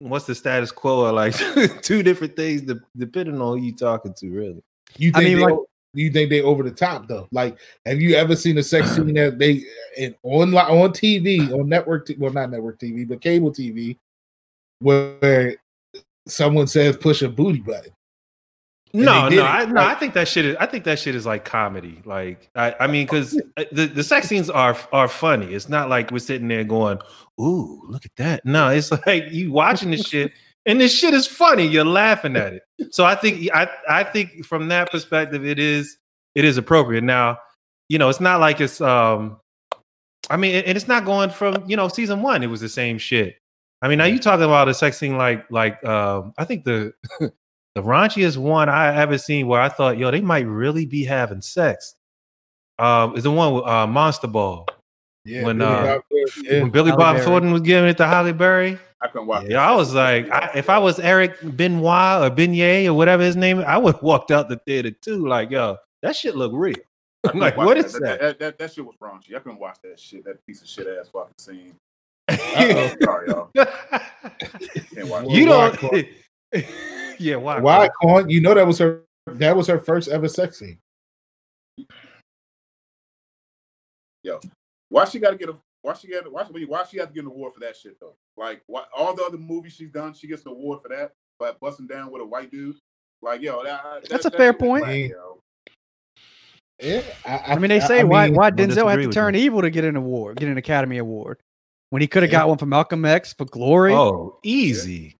what's the status quo are like two different things de- depending on who you talking to. Really, You I think mean, they, like- you think they over the top though? Like, have you ever seen a sex scene that they in on li- on TV on network? T- well, not network TV, but cable TV, where, where someone says push a booty button. And no, no, I, no. I think that shit is. I think that shit is like comedy. Like, I, I mean, because the, the sex scenes are are funny. It's not like we're sitting there going, "Ooh, look at that." No, it's like you watching this shit, and this shit is funny. You're laughing at it. So I think I I think from that perspective, it is it is appropriate. Now, you know, it's not like it's um. I mean, and it's not going from you know season one. It was the same shit. I mean, now you talking about a sex scene like like um. I think the the raunchiest one I ever seen where I thought, yo, they might really be having sex. Um, is the one with uh, Monster Ball Yeah, When, Billy uh, Bob Thornton, yeah. when Billy Halle Bob Berry. Thornton was giving it to Halle Berry. I couldn't watch. Yeah, I was like, I, if I was Eric Benoit or Beignet or whatever his name, I would have walked out the theater too. Like, yo, that shit look real. I I'm like, watch what is that? that? That, that? that shit was raunchy. I couldn't watch that shit. That piece of shit ass fucking scene. Uh-oh. Sorry, y'all. Can't you don't. Clark? yeah, why? Why, Clark? Quan? You know that was her. That was her first ever sex scene. Yo, why she got to get a? Why she got? Why, why she have to get an award for that shit though? Like, why, all the other movies she's done, she gets an award for that. But busting down with a white dude, like, yo, that, that- That's a fair shit point. whack, yo. Yeah, I mean, they say why mean, why Denzel had to turn you. evil to get an award, get an Academy Award, when he could have Yeah. got one for Malcolm X for Glory. Oh, easy,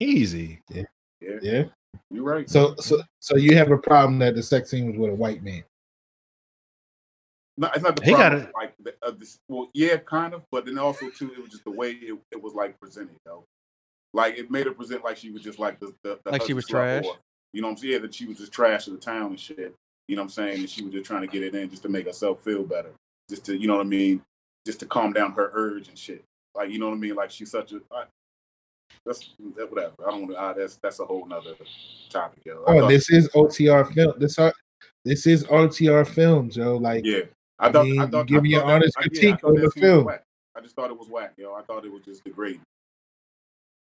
easy. Yeah, Yeah. you're right. So, so, so you have a problem that the sex scene was with a white man? No, it's not the He problem. gotta- Like, the, uh, this, well, yeah, kind of, but then also too, it was just the way it, it was like presented. though. like it made her present like she was just like the, the, the Like she was trash? whore. You know what I'm saying? Yeah, that she was just trash of the town and shit. You know what I'm saying? And she was just trying to get it in just to make herself feel better, just to you know what I mean, just to calm down her urge and shit. Like you know what I mean? Like she's such a. I, that's that, whatever. I don't want. Uh, that's that's a whole nother topic, yo. I Oh, this is OTR film. This are this is OTR films, yo. Like, Yeah, I I thought. mean, I you thought. give I me your thought that- honest I- critique thought on the film. I just thought it was whack, yo. I thought it was just degrading.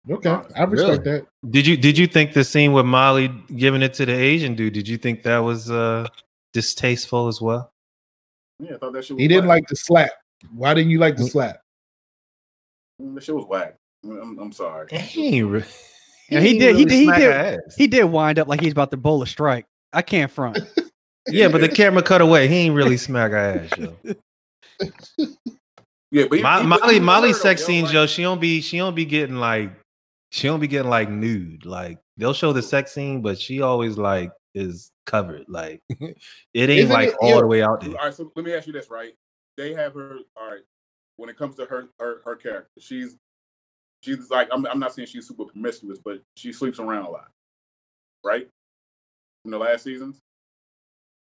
okay, I respect that. Did you did you think the scene with Molly giving it to the Asian dude? Did you think that was uh distasteful as well? Yeah, I thought that shit. Was He didn't whack. like the slap. Why didn't you like the slap? Mm, That shit was whack. I'm, I'm sorry. He ain't re- Yeah, he ain't did- he did- he did- her ass. He did wind up like he's about to bowl a strike. I can't front. Yeah, but the camera cut away. He ain't really smack her ass, yo. Yeah, but he- Mo- he- Molly he Molly sex scenes, like- yo, she don't be she don't be getting like she don't be getting like nude. Like they'll show the sex scene, but she always like is covered. Like it ain't Isn't like it- all yo, the way out there. All right, so let me ask you this, right? They have her. All right, when it comes to her her, her character, she's she's like I'm, I'm not saying she's super promiscuous, but she sleeps around a lot, right? In the last seasons,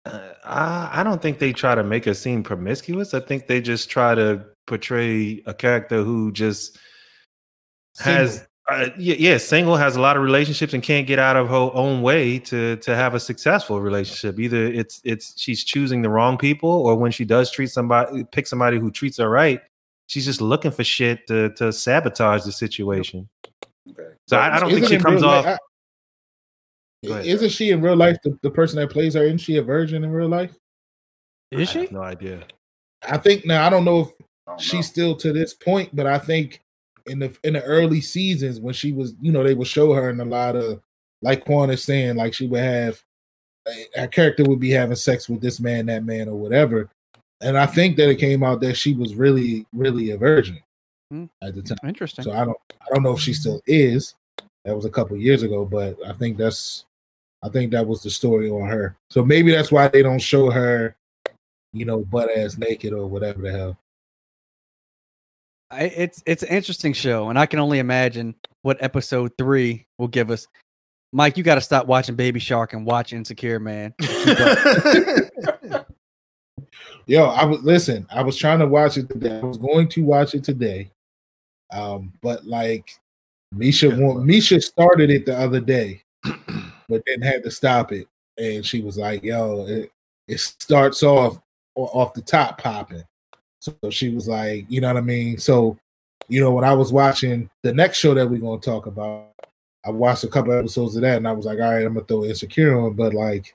Uh, I, I don't think they try to make her seem promiscuous. I think they just try to portray a character who just has uh, yeah, yeah, single has a lot of relationships and can't get out of her own way to to have a successful relationship. Either it's it's she's choosing the wrong people, or when she does treat somebody, pick somebody who treats her right, she's just looking for shit to to sabotage the situation. okay. So I, I don't think Isn't she comes off. life- Go ahead, Isn't she in real life the, the person that plays her? Isn't she a virgin in real life? Is I she? have no idea. I think now I don't know if don't she's know. still to this point, but I think in the in the early seasons when she was, you know, they would show her in a lot of like Quan is saying, like she would have eh, her character would be having sex with this man, that man, or whatever. And I think that it came out that she was really, really a virgin Hmm. at the time. Interesting. So I don't I don't know if she still is. That was a couple years ago, but I think that's I think that was the story on her. So maybe that's why they don't show her you know, butt ass naked or whatever the hell. I, it's it's an interesting show, and I can only imagine what episode three will give us. Mike, you got to stop watching Baby Shark and watch Insecure, man. Yo, I was listen. I was trying to watch it today. I was going to watch it today, um, but like Misha, Misha started it the other day, but then had to stop it, and she was like, "Yo, it, it starts off off the top popping." So she was like, "You know what I mean?" So, you know, when I was watching the next show that we're gonna talk about, I watched a couple episodes of that, and I was like, "All right, I'm gonna throw Insecure on," but like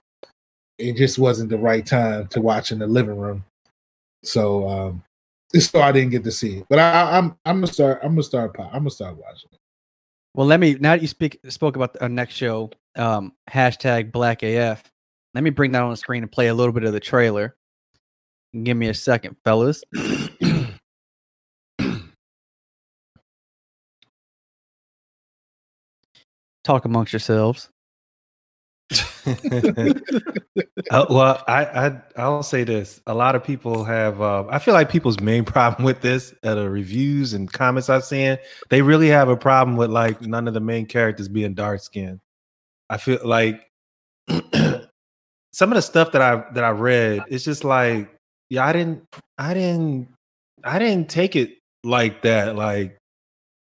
it just wasn't the right time to watch in the living room. So um so I didn't get to see it. But I, I I'm I'm gonna start I'm gonna start I'm gonna start watching it. Well, let me now that you speak spoke about our next show, um, hashtag Black AF. Let me bring that on the screen and play a little bit of the trailer. Give me a second, fellas. Talk amongst yourselves. Uh, well, I, I I'll say this: a lot of people have. Uh, I feel like people's main problem with this, uh, the reviews and comments I've seen, they really have a problem with like none of the main characters being dark skinned. I feel like some of the stuff that I that I read, it's just like, yeah, I didn't, I didn't, I didn't take it like that. Like,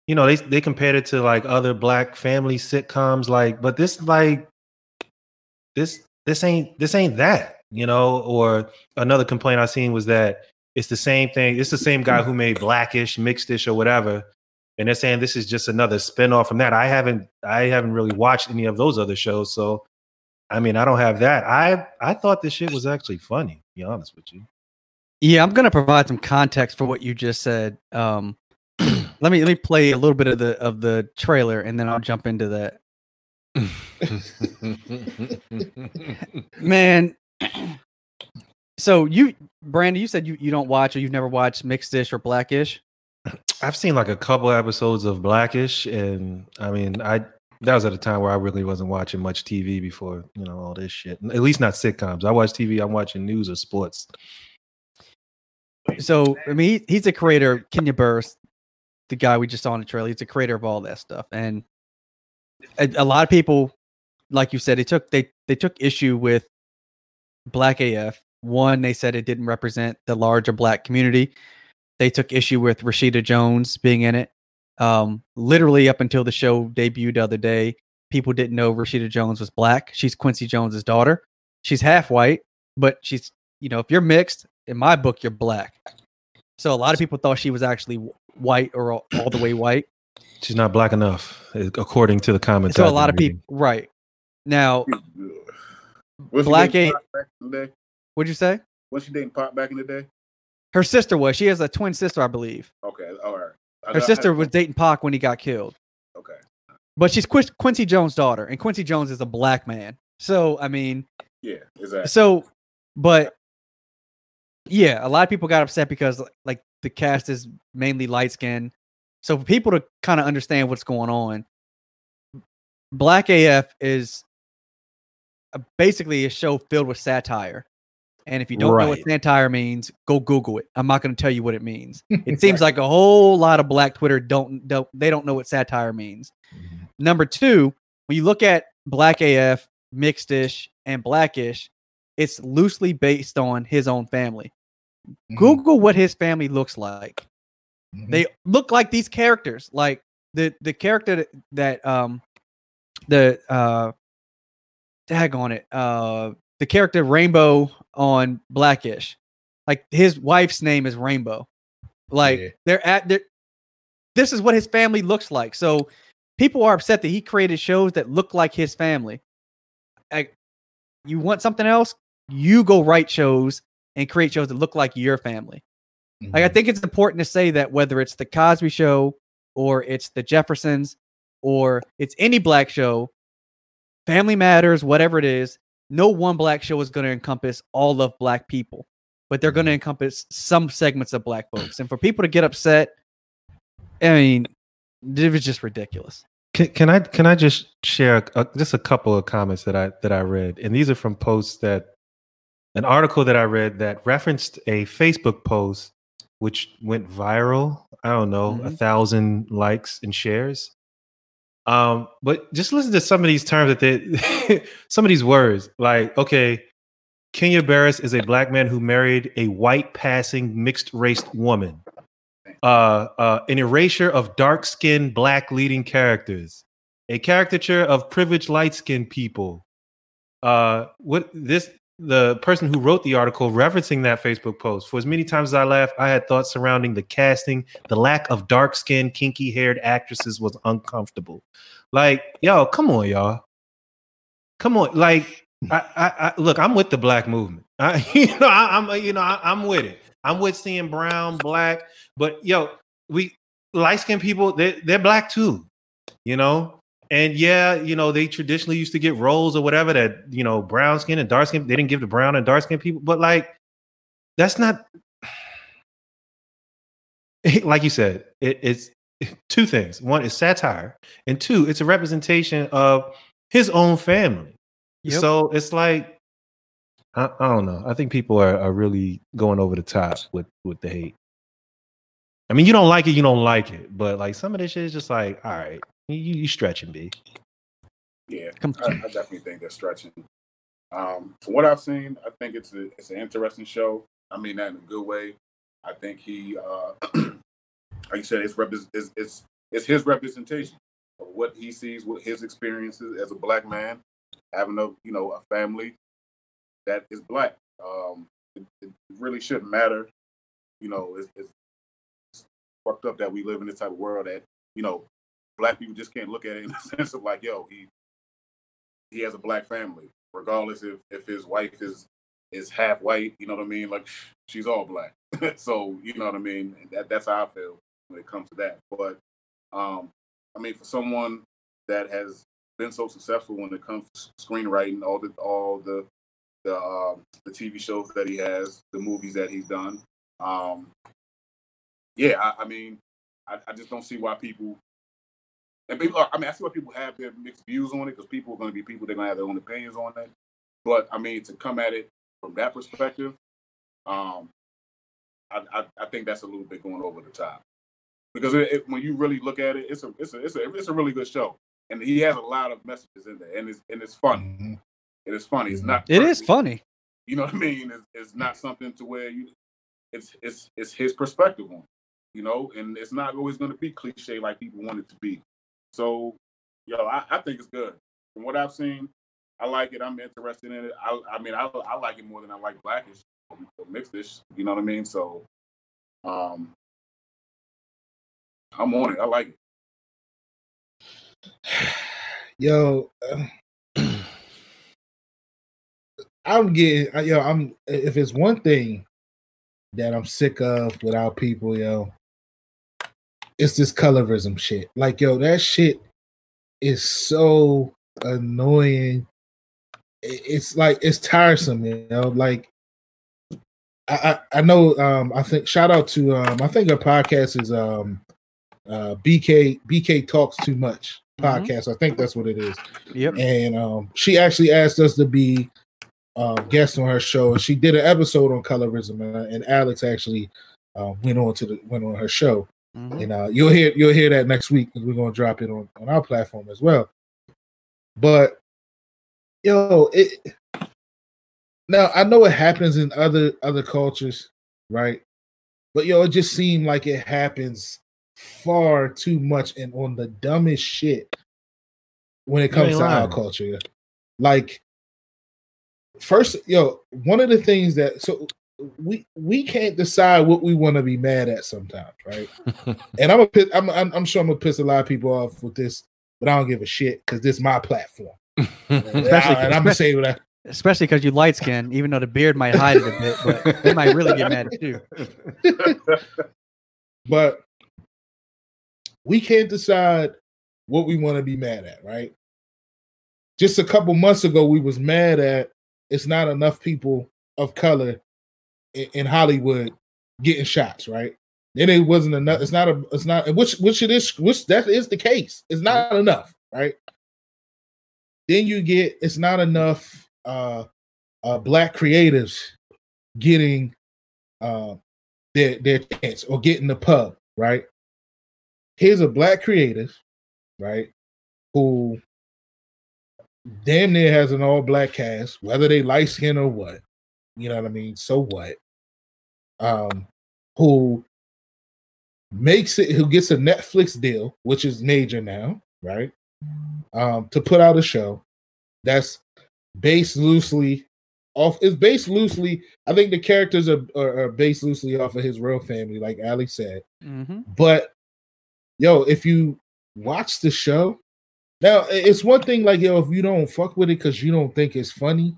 you know, they they compared it to like other black family sitcoms, like, but this like this this ain't this ain't that you know or another complaint i seen was that it's the same thing it's the same guy who made blackish mixedish or whatever and they're saying this is just another spin-off from that i haven't i haven't really watched any of those other shows so i mean i don't have that i i thought this shit was actually funny be honest with you Yeah, I'm gonna provide some context for what you just said. Um, let me let me play a little bit of the of the trailer, and then I'll jump into that. Man, so you, Brandon, you said you, you don't watch or you've never watched Mixedish or Blackish. I've seen like a couple episodes of Blackish, and I mean, I that was at a time where I really wasn't watching much TV before you know all this shit. At least not sitcoms. I watch TV. I'm watching news or sports. So I mean, he, he's a creator. Kenya Barris, the guy we just saw in the trailer, he's a creator of all that stuff, and a, a lot of people, like you said, they took they they took issue with Black AF. One, they said it didn't represent the larger Black community. They took issue with Rashida Jones being in it. Um, literally up until the show debuted the other day, people didn't know Rashida Jones was black. She's Quincy Jones's daughter. She's half white, but she's you know if you're mixed, in my book you're black. So a lot of people thought she was actually white or all, all the way white. She's not black enough, eh, according to the comments. So a I've lot been of people, right now, Was Black dating A- Pop back in the day? what'd you say? Was she dating Pop back in the day? Her sister was. She has a twin sister, I believe. Okay, all right. I- Her I- sister was dating Pac when he got killed. Okay. But she's Quis- Quincy Jones' daughter, and Quincy Jones is a black man. So I mean, Yeah, exactly. so, but yeah, a lot of people got upset because like the cast is mainly light skinned. So for people to kind of understand what's going on, Black AF is a, basically a show filled with satire. And if you don't know what satire means, go Google it. I'm not going to tell you what it means. It seems like a whole lot of Black Twitter don't, don't they don't know what satire means. Number two, when you look at Black AF, Mixedish, and Blackish, it's loosely based on his own family. Mm-hmm. Google what his family looks like. Mhm. They look like these characters, like the the character that, um the uh tag on it uh the character Rainbow on Blackish, like his wife's name is Rainbow. Like Yeah. they're at their this is what his family looks like. So people are upset that he created shows that look like his family. Like you want something else, you go write shows and create shows that look like your family. Like I Mhm. think it's important to say that whether it's the Cosby Show or it's the Jeffersons or it's any black show, Family Matters, whatever it is, no one black show is going to encompass all of black people, but they're going to encompass some segments of black folks. And for people to get upset, I mean, it was just ridiculous. Can, can I can I just share a, just a couple of comments that I that I read, and these are from posts that an article that I read that referenced a Facebook post which went viral. I don't know, a Mhm. thousand likes and shares. Um, but just listen to some of these terms that they, some of these words. Like, okay, Kenya Barris is a black man who married a white passing mixed race woman. Uh, uh, an erasure of dark skinned black leading characters, a caricature of privileged light skinned people. Uh, what this the person who wrote the article referencing that Facebook post. For as many times as I laughed, I had thoughts surrounding the casting. The lack of dark skinned, kinky haired actresses was uncomfortable. Like, yo, come on, y'all. Come on. Like, I, I, I look, I'm with the black movement. I, you know, I, am you know, I, I'm with it. I'm with seeing brown, black, but yo, we light skinned people, they they're black too, you know. And yeah, you know, they traditionally used to get roles or whatever that, you know, brown skin and dark skin, they didn't give the brown and dark skin people, but like that's not like you said, it, it's two things. One is satire, and two, it's a representation of his own family. Yep. So it's like I, I don't know. I think people are, are really going over the top with with the hate. I mean, you don't like it, you don't like it, but like some of this shit is just like, all right, you you stretching, b. Yeah, I, I definitely think they're stretching. Um, from what I've seen, I think it's a it's an interesting show. I mean that in a good way. I think he, uh, like you said, it's, repres it's it's it's his representation of what he sees, what his experiences as a black man, having a you know a family that is black. Um, it, it really shouldn't matter. You know, it's, it's it's fucked up that we live in this type of world that you know black people just can't look at it in the sense of like, yo, he he has a black family, regardless if if his wife is is half white. You know what I mean? Like she's all black. so you know what I mean. That that's how I feel when it comes to that. But um, I mean, for someone that has been so successful when it comes to screenwriting, all the all the the um, the TV shows that he has, the movies that he's done. Um, yeah, I, I mean, I, I just don't see why people and people, I mean, I see why people have their mixed views on it because people are going to be people. They're going to have their own opinions on it. But I mean, to come at it from that perspective, um, I, I, I think that's a little bit going over the top. Because it, it, when you really look at it, it's a it's a it's a it's a really good show, and he has a lot of messages in there, and it's and it's funny. Mhm. It is funny. It's not. It is perfect. funny. You know what I mean? It's, it's not something to where you. It's it's it's his perspective on, it, you know, and it's not always going to be cliche like people want it to be. So, yo, I, I think it's good. From what I've seen, I like it. I'm interested in it. I, I mean, I, I like it more than I like Blackish or, Mixedish. You know what I mean? So, um, I'm on it. I like it. Yo, uh, I'm getting, uh, yo, I'm, if it's one thing that I'm sick of without people, yo, it's this colorism shit. Like, yo, that shit is so annoying. It's like, it's tiresome, you know, like, I, I I know um I think shout out to um I think her podcast is um uh BK BK talks too much Mhm. podcast. I think that's what it is Yep. and um, she actually asked us to be uh, guests on her show, and she did an episode on colorism, and, and Alex actually uh, went on to the went on her show, Mhm. and uh, you'll hear you'll hear that next week because we're gonna drop it on on our platform as well. But yo, it now I know it happens in other other cultures, right? But yo, it just seemed like it happens far too much and on the dumbest shit when it comes to our culture. Like first, yo, one of the things that so we we can't decide what we want to be mad at sometimes, right? and I'm a I'm, I'm I'm sure I'm gonna piss a lot of people off with this, but I don't give a shit because this is my platform, and, Especially- I, am gonna say what I. especially because you light skin, even though the beard might hide it a bit, but they might really get mad at you. but we can't decide what we want to be mad at, right? Just a couple months ago, we was mad at it's not enough people of color in, Hollywood getting shots, right? Then it wasn't enough. It's not a. It's not which which it is. Which that is the case. It's not enough, right? Then you get it's not enough uh uh, black creatives getting uh, their their chance or getting the pub, right? Here's a black creative, right, who damn near has an all black cast, whether they light skin or what. You know what I mean? So what? Um, who makes it who gets a Netflix deal, which is major now, right? Um, to put out a show that's based loosely off it's based loosely. I think the characters are, are, are based loosely off of his real family, like Ali said. Mm-hmm. But yo, if you watch the show, now it's one thing like yo, if you don't fuck with it because you don't think it's funny,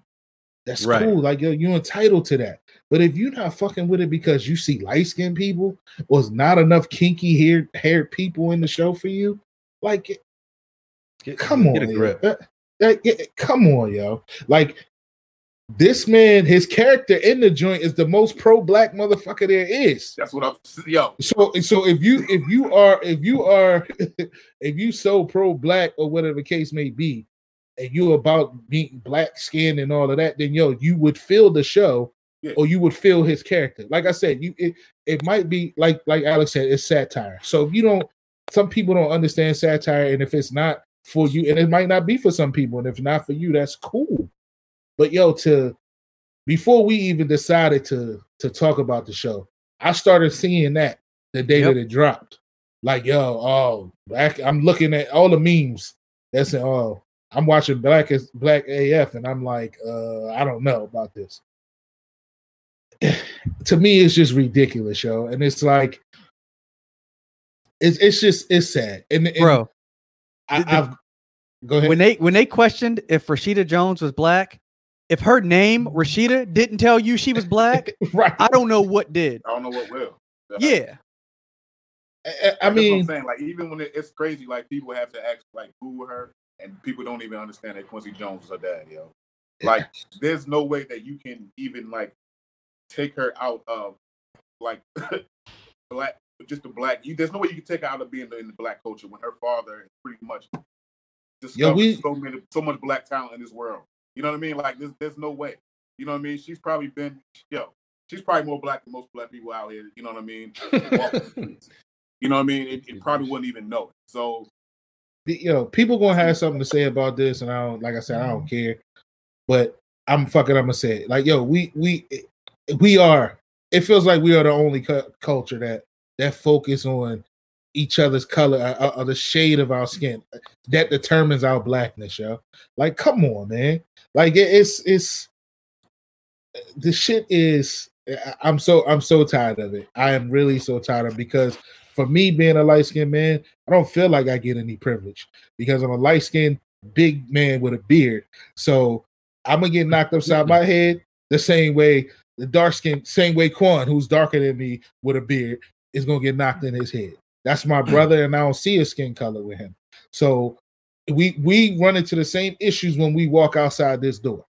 that's Right. cool. Like yo, you're entitled to that. But if you're not fucking with it because you see light skinned people or it's not enough kinky hair haired people in the show for you, like Get, come on, a yo. grip. Uh, uh, yeah, come on, yo. Like this man, his character in the joint is the most pro black motherfucker there is. That's what I'm. Yo, So so if you if you are if you are if you so pro black or whatever the case may be, and you about being black skinned and all of that, then yo, you would feel the show Yeah. or you would feel his character. Like I said, you it, it might be like like Alex said, it's satire. So if you don't some people don't understand satire, and if it's not for you, and it might not be for some people, and if not for you, that's cool. But yo, to before we even decided to to talk about the show, I started seeing that the day Yep. that it dropped. Like, yo, oh, black. I'm looking at all the memes. That's it. oh, I'm watching Black as Black AF, and I'm like, uh, I don't know about this. to me, it's just ridiculous, yo. And it's like, it's it's just it's sad. And, and Bro, I, the- I've go ahead. when they when they questioned if Rashida Jones was black, if her name Rashida didn't tell you she was black, right, I don't know what did. I don't know what will. Yeah, I, I mean, I'm saying like even when it, it's crazy, like people have to act like Google her, and people don't even understand that Quincy Jones was her dad, yo. Like, there's no way that you can even like take her out of like black, just the black. You, there's no way you can take her out of being in the black culture when her father is pretty much discovered we- so many, so much black talent in this world. You know what I mean? Like, there's, there's no way. You know what I mean? She's probably been, yo, she's probably more black than most black people out here. You know what I mean? You know what I mean? It, it probably wouldn't even know it. So you know, people gonna have mm-hmm. something to say about this, and I don't like I said, I don't mm-hmm. care. But I'm fucking. I'm gonna say it. Like, yo, we we eh, we are. It feels like we are the only cu- culture that that focus on each other's color uh, or the shade of our skin uh, that determines our blackness, yo. Like, come on, man. Like, it, it's it's the shit is. Eh, I- I'm so I'm so tired of it. I am really so tired of it because for me being a light skinned man, I don't feel like I get any privilege because I'm a light skinned big man with a beard. So I'm gonna get knocked upside my head the same way the dark skin, same way Quan, who's darker than me with a beard, is gonna get knocked in his head. That's my mm. brother, and I don't see his skin color with him. So we we run into the same issues when we walk outside this door.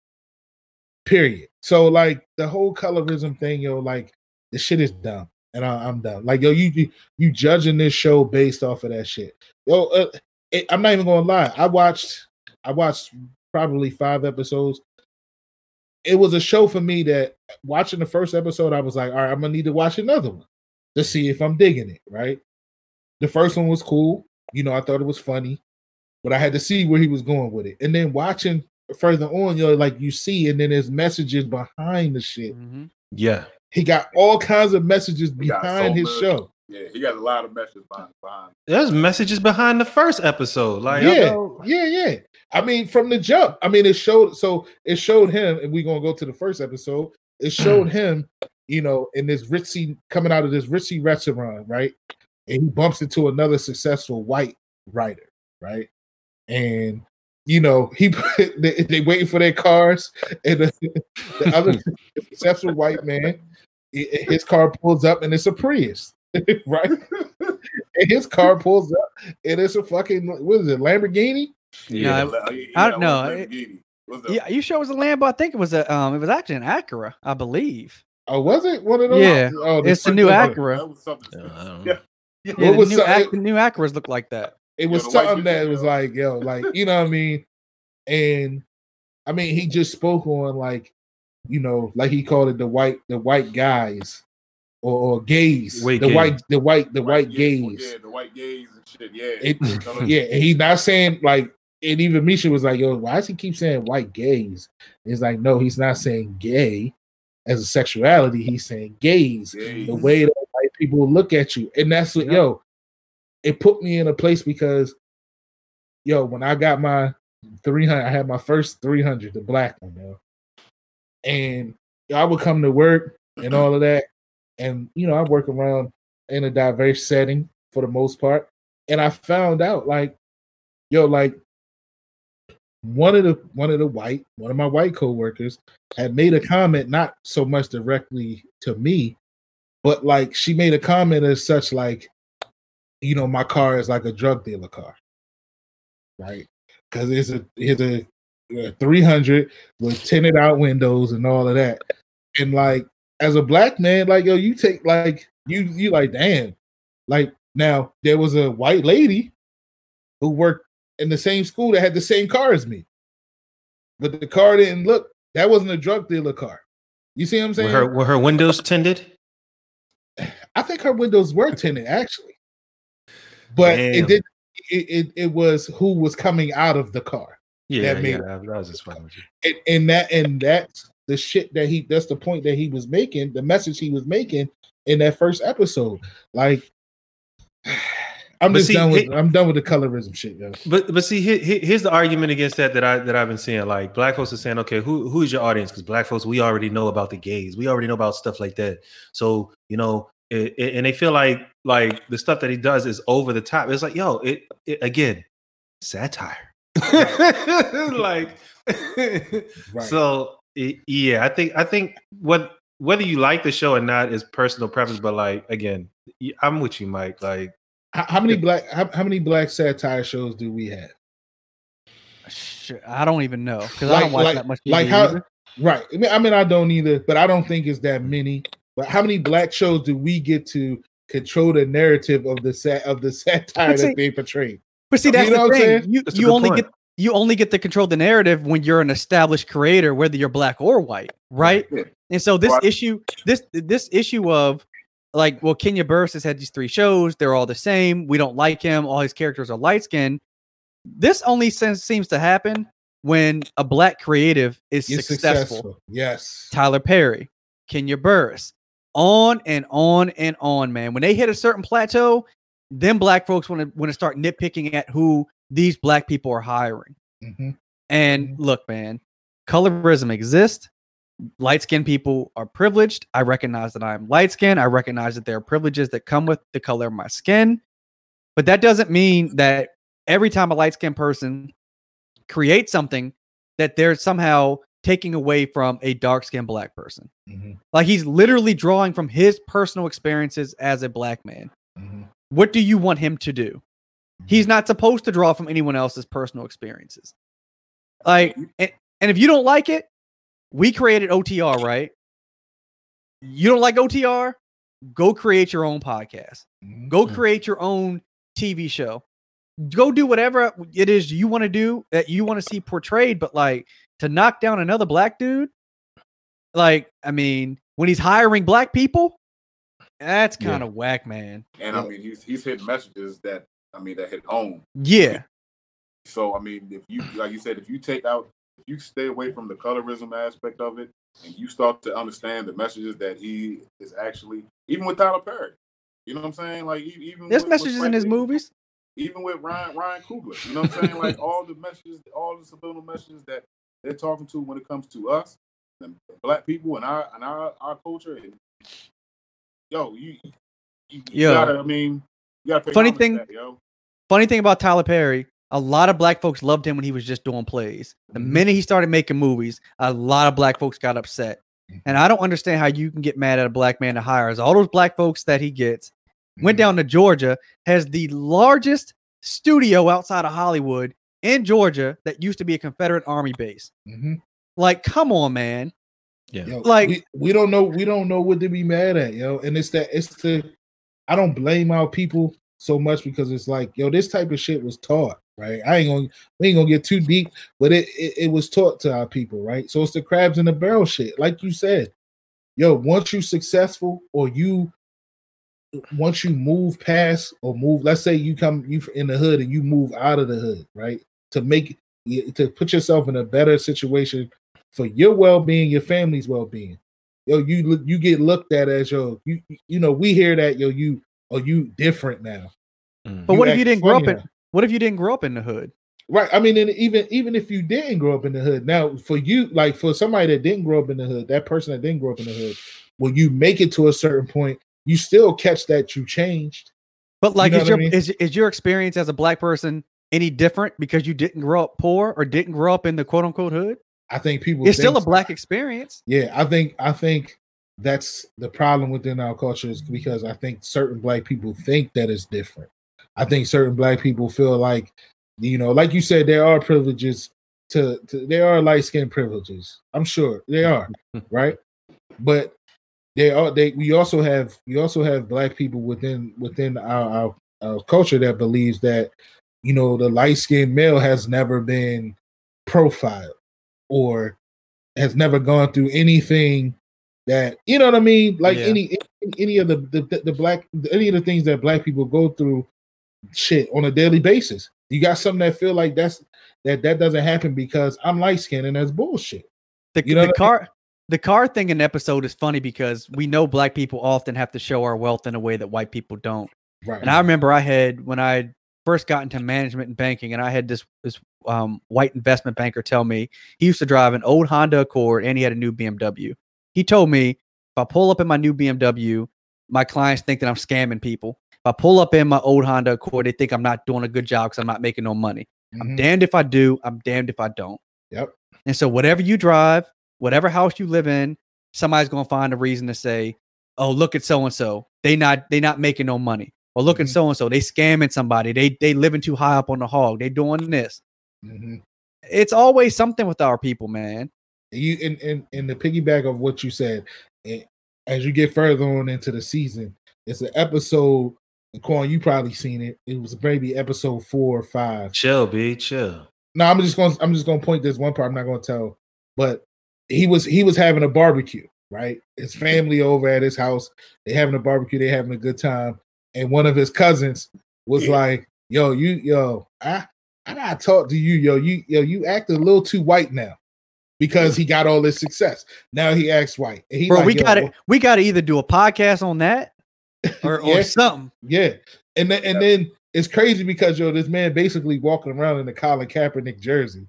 Period. So like the whole colorism thing, yo, like the shit is dumb, and I, I'm done. Like yo, you you, you judging this show based off of that shit. Yo, uh, it, I'm not even gonna lie. I watched I watched probably five episodes. It was a show for me that watching the first episode, I was like, all right, I'm gonna need to watch another one to see if I'm digging it. Right. The first one was cool. You know, I thought it was funny, but I had to see where he was going with it. And then watching further on, you know, like you see, and then there's messages behind the shit. Mhm. Yeah. He got all kinds of messages He behind so his much. show. yeah, he got a lot of messages behind. behind. There's messages behind the first episode. Like, yeah, yo, yeah, yeah. I mean, from the jump. I mean, it showed. So it showed him, and we're gonna go to the first episode. It mm. showed him, you know, in this ritzy coming out of this ritzy restaurant, right? And he bumps into another successful white writer, right? And you know, he they, they waiting for their cars, and the, the other successful white man, i- his car pulls up, and it's a Prius, right? and his car pulls up, and it's a fucking what is it, Lamborghini? yeah. No, He- he I don't know. one It- Lamborghini. What's up? Yeah, you sure it was a Lambo? I think it was a um, it was actually an Acura, I believe. Oh, was it one of those? Yeah, oh, it's the second new one. Acura. That was something. Yeah, I don't know. Yeah. Yeah, What the was new, so- Ac- the new Acuras look like that. It was the white something that people, was yo. like, yo, like you know what I mean. And I mean, he just spoke on like you know, like he called it the white the white guys or, or gays, White the gays. white the white the white yeah, gays. Yeah, the white gays and shit. Yeah. It, yeah, and he's not saying like, and even Misha was like, "Yo, why does he keep saying white gays?" It's like, no, he's not saying gay as a sexuality. He's saying gays, Gays. the way that white people look at you, and that's what, Yeah. yo, it put me in a place because, yo, when I got my three hundred, I had my first three hundred, the black one, yo, and I would come to work and all of that, and you know, I work around in a diverse setting for the most part and I found out like, yo, like one of the one of the white one of my white coworkers had made a comment, not so much directly to me, but like she made a comment as such like, you know, my car is like a drug dealer car, right? Because it's a it's a, a 300 with tinted out windows and all of that, and like as a black man, like yo, you take like you you like damn, like now there was a white lady who worked in the same school that had the same car as me, but the car didn't look. That wasn't a drug dealer car. You see what I'm Were saying? her were her windows tinted? I think her windows were tinted actually, but Damn. it did. It, it it was who was coming out of the car, Yeah, That yeah. That, was just fucking with you. and, and that and that's the shit that he. That's the point that he was making. The message he was making in that first episode. Like, I'm But just see, done with. it- I'm done with the colorism shit, yo. But but see, here, here- here's the argument against that that I that I've been seeing. Like black folks are saying, okay, who who is your audience? Because black folks, we already know about the gays. We already know about stuff like that. So you know, it, it- and they feel like like the stuff that he does is over the top. It's like, yo, it, it again, satire. like, Right. so yeah, I think I think what whether you like the show or not is personal preference. But like again, I'm with you, Mike. Like. How, how many black? How, how many black satire shows do we have? Shit, I don't even know because I don't watch like- that much. TV like how- either. Right. I mean, I mean, I don't either, but I don't think it's that many. But how many black shows do we get to control the narrative of the sat of the satire But see- that they portray? But see, You that's know the thing. You That's you only point. get you only get to control the narrative when you're an established creator, whether you're black or white, right? Yeah. And so this Right. issue, this this issue of like, well, Kenya Barris has had these three shows. They're all the same. We don't like him. All his characters are light skinned. This only sense seems to happen when a black creative is You're successful. Yes. Tyler Perry, Kenya Barris, on and on and on, man. When they hit a certain plateau, then black folks want to want to start nitpicking at who these black people are hiring. hmm And Mhm. look, man, colorism exists. Light skinned people are privileged. I recognize that I'm light skinned. I recognize that there are privileges that come with the color of my skin. But that doesn't mean that every time a light skinned person creates something, that they're somehow taking away from a dark skinned black person. hmm Like he's literally drawing from his personal experiences as a black man. What do you want him to do? He's not supposed to draw from anyone else's personal experiences. Like, and, and if you don't like it, we created OTR, right? You don't like OTR? Go create your own podcast. Go Mm. create your own TV show. Go do whatever it is you want to do that you want to see portrayed. But like to knock down another black dude, like, I mean, when he's hiring black people, that's kind of whack, man. And I mean, he's he's hitting messages that I mean that hit home. Yeah. So I mean, if you like you said, if you take out, if you stay away from the colorism aspect of it, and you start to understand the messages that he is actually, even with Tyler Perry, you know what I'm saying? Like even There's with- with messages in his movies. even with Ryan Ryan Coogler, you know what I'm saying? like all the messages, all the subliminal messages that they're talking to when it comes to us, and black people, and our and our, our culture. And yo, you, you, you Yo. gotta. I mean, you gotta. Pay Funny to thing- that, yo. Funny thing about Tyler Perry, a lot of black folks loved him when he was just doing plays. The Mhm. minute he started making movies, a lot of black folks got upset. And I don't understand how you can get mad at a black man that hires all those black folks that he gets. Went Mhm. down to Georgia, has the largest studio outside of Hollywood in Georgia that used to be a Confederate Army base. Mhm. Like, come on, man. Yeah. Yo, Like- we, we don't know we don't know what to be mad at, yo. And it's that it's the I don't blame our people so much because it's like, yo, this type of shit was taught. right? I ain't gonna we ain't gonna get too deep, but it, it it was taught to our people, right? So it's the crabs in the barrel shit, like you said. Yo, once you successful or you once you move past or move, let's say you come you in the hood and you move out of the hood, right? To make to put yourself in a better situation for your well-being, your family's well-being. Yo, you you get looked at as yo, you you know, we hear that yo, you are you different now. Mm. But what if you didn't grow up funny in now. what if you didn't grow up in the hood? Right. I mean, and even even if you didn't grow up in the hood, now for you, like for somebody that didn't grow up in the hood, that person that didn't grow up in the hood, when you make it to a certain point, you still catch that you changed. But like, know is what I your mean? is is your experience as a black person any different because you didn't grow up poor or didn't grow up in the quote unquote hood? I think people It's still a black experience. Yeah, I think I think that's the problem within our culture is because I think certain black people think that it's different. I think certain black people feel like, you know, like you said, there are privileges to, to there are light skin privileges. I'm sure they are, right? But they are they we also have we also have black people within within our, our, our culture that believes that you know the light skinned male has never been profiled or has never gone through anything that you know what I mean, like Yeah. any any of the, the the black any of the things that black people go through, shit on a daily basis. You got something that feel like that's that that doesn't happen because I'm light skinned and that's bullshit. The, You know the what I car the car thing in the episode is funny because we know black people often have to show our wealth in a way that white people don't. Right. And I remember I had when I first got into management and banking, and I had this this um, white investment banker tell me he used to drive an old Honda Accord and he had a new BMW. He told me if I pull up in my new BMW, my clients think that I'm scamming people. If I pull up in my old Honda Accord, they think I'm not doing a good job because I'm not making no money. I'm Mhm. damned if I do. I'm damned if I don't. Yep. And so whatever you drive, whatever house you live in, somebody's gonna find a reason to say, "Oh, look at so and so. They not they not making no money." Or look at Mhm. so and so. They scamming somebody. They they living too high up on the hog. They doing this. Mhm. It's always something with our people, man. you in in in the piggyback of what you said, eh, as you get further on into the season, it's an episode. and Quan, you probably seen it. It was maybe episode four or five. Chill, B, chill. No, I'm just going. to I'm just going to point this one part. I'm not going to tell, but he was he was having a barbecue. Right, his family over at his house. They having a barbecue. They having a good time, and one of his cousins was like, "Yo, you, yo, I, I gotta talk to you, yo. You, yo, you act a little too white now." Because he got all this success, now he acts white. He Bro, like, we got to we got to either do a podcast on that or, or something. Yeah, and then and then it's crazy because yo, this man basically walking around in a Colin Kaepernick jersey,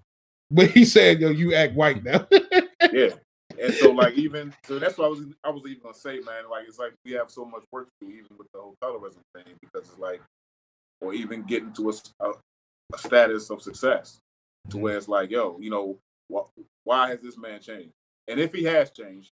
but he said, "Yo, you act white now." yeah. And so like even so that's what I was I was even gonna say, man. Like it's like we have so much work to do, even with the whole colorism thing, because it's like, or even getting to a, s- a- a status of success, to where it's like, yo, you know, wh- why has this man changed? And if he has changed,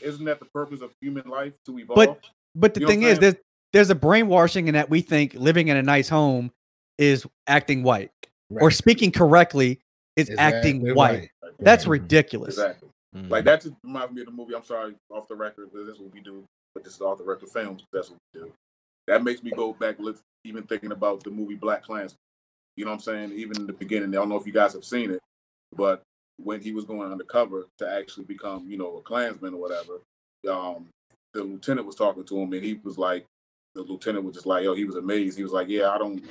isn't that the purpose of human life to evolve? But but the You know thing is, there's there's a brainwashing in that we think living in a nice home is acting white or speaking correctly is Is acting acting white. Like, That's ridiculous. exactly. Mm. Like that just reminds me of the movie. I'm sorry, off the record, but this is what we do. But this is off the record films. That's what we do. That makes me go back, look, even thinking about the movie Black Klansman. You know what I'm saying? Even in the beginning, I don't know if you guys have seen it, but when he was going undercover to actually become, you know, a Klansman or whatever, um, the lieutenant was talking to him, and he was like, the lieutenant was just like, yo, he was amazed. He was like, yeah, I don't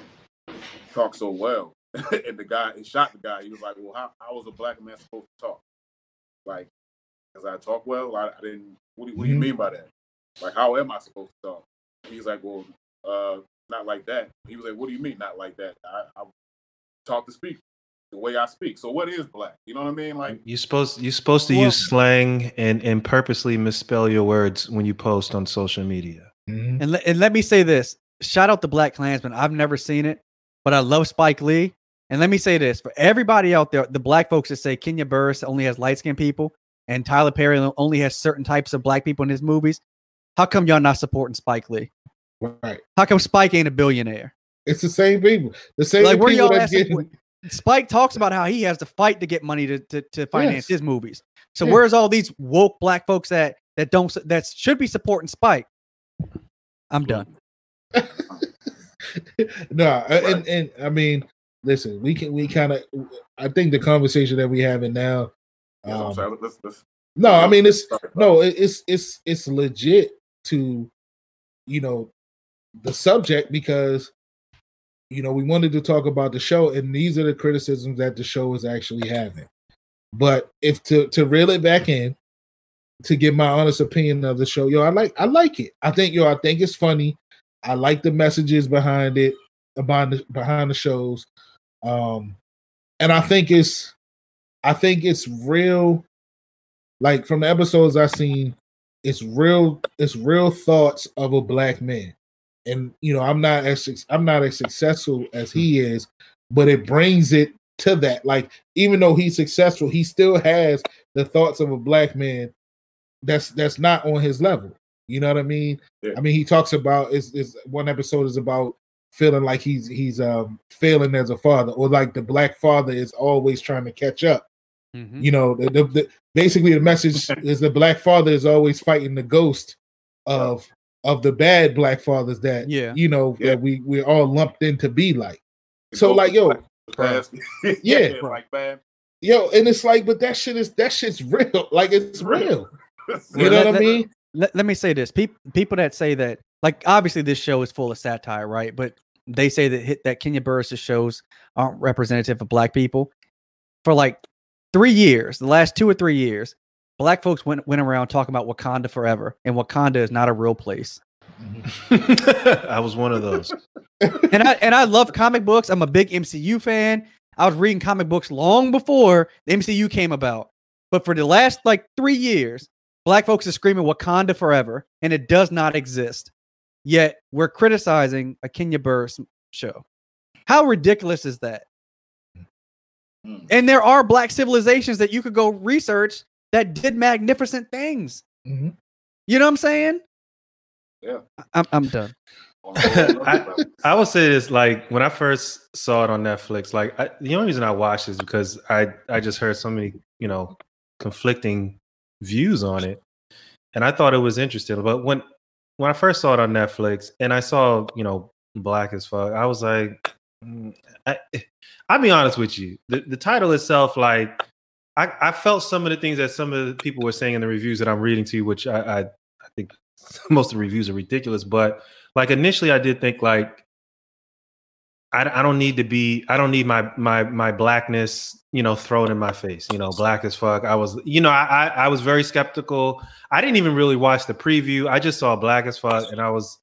talk so well. and the guy, he shot the guy. He was like, well, how, how was a black man supposed to talk? Like, because I talk well, I, I didn't. What do, what do you Mhm. mean by that? Like, how am I supposed to talk? He's like, well, uh, not like that. He was like, what do you mean, not like that? I, I talk to speak the way I speak. So what is black? You know what I mean? Like, You're supposed you're supposed to Well- use slang and and purposely misspell your words when you post on social media. Mhm. And, le- and let me say this shout out to Black Klansman. I've never seen it, but I love Spike Lee. And let me say this for everybody out there, the black folks that say Kenya Barris only has light skinned people and Tyler Perry only has certain types of black people in his movies. How come y'all not supporting Spike Lee? Right. How come Spike ain't a billionaire? It's the same people. The same Like, where people y'all that's getting. Spike talks about how he has to fight to get money to, to, to finance Yes. his movies. So Yeah. where's all these woke black folks that that don't that should be supporting Spike? I'm done. no, and, and I mean, listen, we can we kind of. I think the conversation that we having now. Yeah, um, sorry. Let's, let's, no, I mean it's no, it- it's it's it's legit to, you know, the subject because, you know, we wanted to talk about the show, and these are the criticisms that the show is actually having. But if to to reel it back in, to give my honest opinion of the show, yo, I like I like it. I think yo, I think it's funny. I like the messages behind it, behind the behind the shows, um, and I think it's, I think it's real. Like from the episodes I've seen, it's real. It's real thoughts of a black man, and you know, I'm not as I'm not as successful as he is, but it brings it to that. Like even though he's successful, he still has the thoughts of a black man that's that's not on his level. You know what I mean? Yeah. I mean, he talks about is is one episode is about feeling like he's he's um failing as a father, or like the black father is always trying to catch up. Mhm. You know, the, the, the basically the message is the black father is always fighting the ghost of of the bad black fathers that Yeah. you know Yeah. that we we're all lumped in to be like. So Both like yo, past- Yeah. like man, yo, and it's like, but that shit is that shit's real. Like it's real. You know let- what I mean? let, let me say this people people that say that like obviously this show is full of satire right but they say that hit that kenya barris shows aren't representative of black people for like three years the last two or three years black folks went went around talking about wakanda forever and wakanda is not a real place. I was one of those. and i and i love comic books. I'm a big mcu fan. I was reading comic books long before the mcu came about. But for the last like three years black folks are screaming wakanda forever and it does not exist. Yet we're criticizing a kenya barris show. How ridiculous is that? Mm. and there are black civilizations that you could go research that did magnificent things Mhm. you know what i'm saying Yeah. I- i'm, I'm done On a whole nother I, level. I would say this like when I first saw it on Netflix, like I, the only reason I watched is because I I just heard so many you know conflicting views on it, and I thought it was interesting. But when when I first saw it on Netflix and I saw you know Black as fuck, I was like, mm, I, I'll be honest with you, the the title itself, like I I felt some of the things that some of the people were saying in the reviews that I'm reading to you, which I I, I think most of the reviews are ridiculous, but like initially I did think like I, I don't need to be I don't need my my my blackness you know thrown in my face you know black as fuck. I was you know I I, I was very skeptical. I didn't even really watch the preview. I just saw black as fuck and I was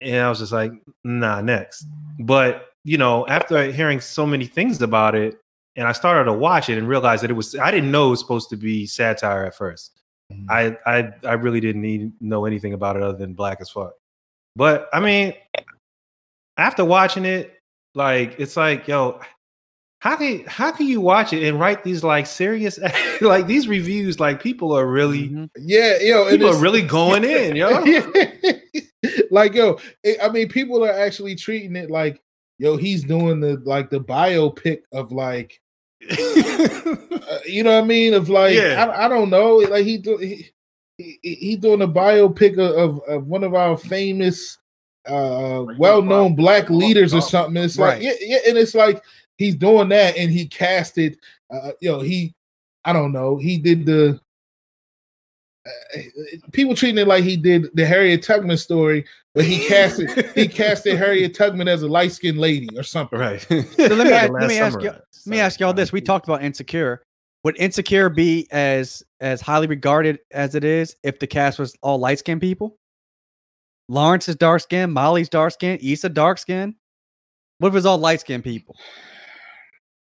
and I was just like nah next. But you know after hearing so many things about it and I started to watch it and realized that it was I didn't know it was supposed to be satire at first Mhm. I I I really didn't need know anything about it other than black as fuck. But I mean, after watching it, like it's like, yo, how can how can you watch it and write these like serious like these reviews? Like people are really Mhm. Yeah, yo, and people are really going in, yo. like yo, it- I mean, people are actually treating it like yo, he's doing the like the biopic of like uh, you know what I mean? Of like, Yeah. I, I don't know, like he do, he, he he doing a biopic of, of, of one of our famous, uh, well-known black leaders or something. It's Right. like, yeah, yeah, and it's like he's doing that, and he casted, uh, you know, he, I don't know, he did the. Uh, people treating it like he did the Harriet Tubman story, but he casted he casted Harriet Tubman as a light skinned lady or something. right. So let me ask, let me ask you let me ask y'all this. We talked about insecure. Would insecure be as as highly regarded as it is if the cast was all light skinned people? Lawrence is dark skinned, Molly's dark skinned, Issa dark skinned. What if it's all light skinned people?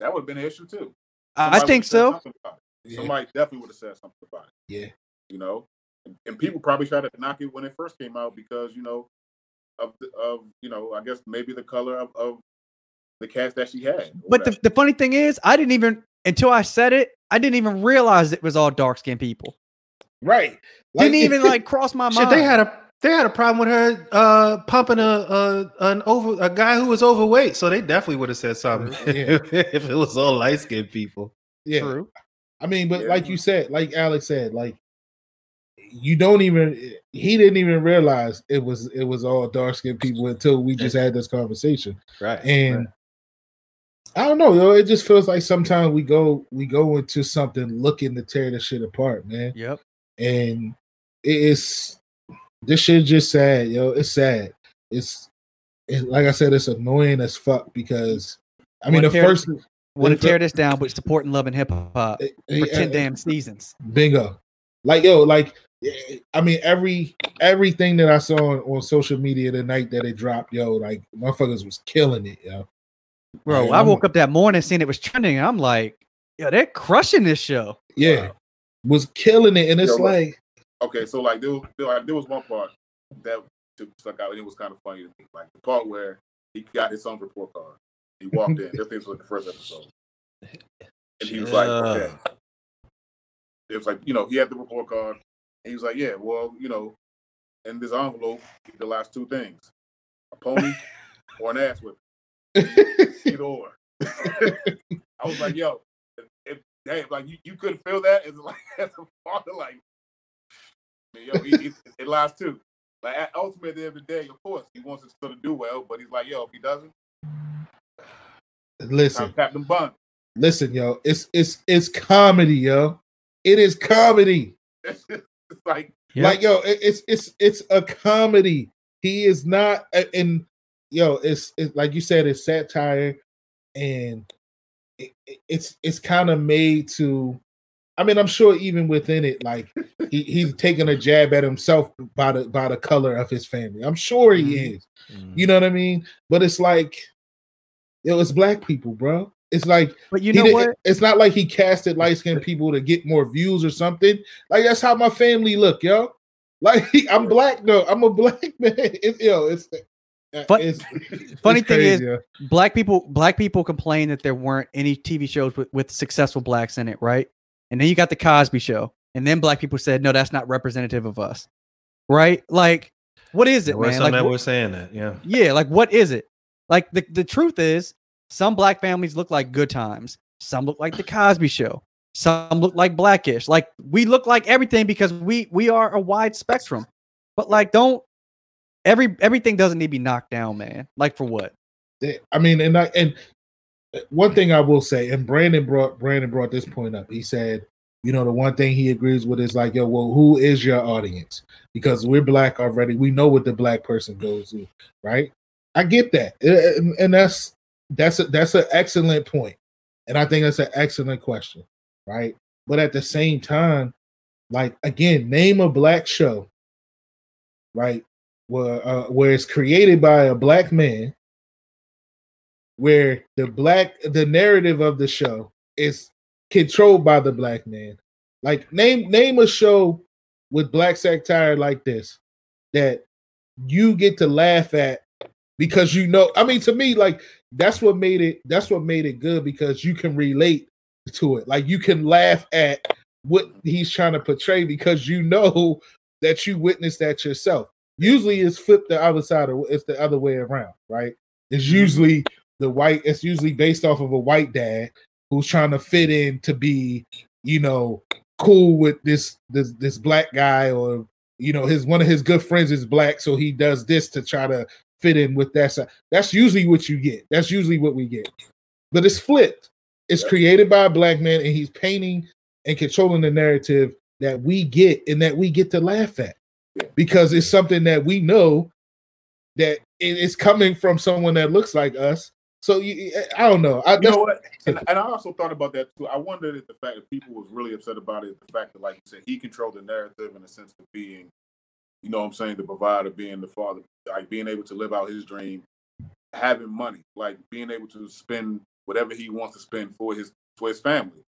That would have been an issue too. I think so. something about it. Yeah. Somebody definitely would have said something about it. Yeah. You know, and, and people probably tried to knock it when it first came out because you know of the, of you know I guess maybe the color of, of the cast that she had. But the, the funny thing is, I didn't even until I said it, I didn't even realize it was all dark skinned people. Right. Didn't even like cross my mind. Shit, they had a they had a problem with her uh pumping a, a an over a guy who was overweight, so they definitely would have said something Yeah. if it was all light skinned people. yeah. True. I mean, but Yeah. like you said, like Alex said, like you don't even he didn't even realize it was it was all dark skinned people until we just had this conversation. Right. And I don't know, yo. It just feels like sometimes we go we go into something looking to tear the shit apart, man. Yep. And it is this shit just sad, yo. It's sad. It's it, like I said, it's annoying as fuck because I mean the tear- first Want to tear this down, but supporting love and hip hop for ten damn seasons. Bingo. Like yo, like I mean every everything that I saw on, on social media the night that it dropped, yo, like motherfuckers was killing it, yo. Bro, Like, I I'm- woke up that morning seeing it was trending. I'm like, yo, they're crushing this show. Yeah. Was killing it. And it's Yo, like Okay, so like there was there, like, there was one part that stuck out, and it was kind of funny to me. Like the part where he got his son's report card. He walked in. this thing was like the first episode, and he was like, "Okay." It was like you know he had the report card. He was like, "Yeah, well, you know, in this envelope, the last two things: a pony or an ass whip, either or." I was like, "Yo, if, if damn, like you, you couldn't feel that as like as a father, like." Yo, he, he, it lies too. Like at- ultimately, at the end of the day, of course, he wants his son to do well, but he's like, yo, if he doesn't, listen, tap them buns. listen, yo. It's it's it's comedy, yo. It is comedy. It's like, Like yo, it- it's it's it's a comedy. He is not and yo, it's it's like you said, it's satire, and it, it- it's it's kind of made to. I mean, I'm sure even within it, like he, he's taking a jab at himself by the by the color of his family. I'm sure he mm-hmm. is. You mm-hmm. know what I mean? But it's like, yo, it's black people, bro. It's like, But you know what? It's not like he casted light skinned people to get more views or something. Like that's how my family look, yo. Like I'm black, though. I'm a black man. It's yo, it's, uh, Fun- it's Funny it's thing is, crazy, yo. black people black people complain that there weren't any TV shows with, with successful blacks in it, right? And then you got the Cosby show. And then black people said, no, that's not representative of us. Right? Like, what is it, There were man? some Like, that what- were saying that, yeah. yeah, like what is it? Like the, the truth is, some black families look like good times. Some look like the Cosby show. Some look like blackish. Like we look like everything because we we are a wide spectrum. But like don't every everything doesn't need to be knocked down, man. Like for what? I mean, and I and one thing I will say, and Brandon brought Brandon brought this point up. He said, you know, the one thing he agrees with is like, yo, well, who is your audience? Because we're black already. We know what the black person goes to, right? I get that, Uh, and, and that's that's a, that's an excellent point, and I think that's an excellent question, right? But at the same time, like again, name a black show, right? Where uh, where it's created by a black man where the black the narrative of the show is controlled by the black man. Like name name a show with black satire like this that you get to laugh at because you know I mean to me like that's what made it that's what made it good because you can relate to it. Like you can laugh at what he's trying to portray because you know that you witnessed that yourself. Usually it's flipped the other side or it's the other way around, right? It's mm-hmm. usually the white it's usually based off of a white dad who's trying to fit in to be you know cool with this this this black guy or you know his one of his good friends is black so he does this to try to fit in with that side. That's usually what you get. That's usually what we get. But it's flipped. It's created by a black man and he's painting and controlling the narrative that we get and that we get to laugh at. Because it's something that we know that it is coming from someone that looks like us. So you, eh, I don't know. I, You know what? And, and I also thought about that too. I wondered if the fact that people was really upset about it, the fact that, like you said, he controlled the narrative in the sense of being, you know what I'm saying, the provider, being the father, like being able to live out his dream, having money, like being able to spend whatever he wants to spend for his for his family.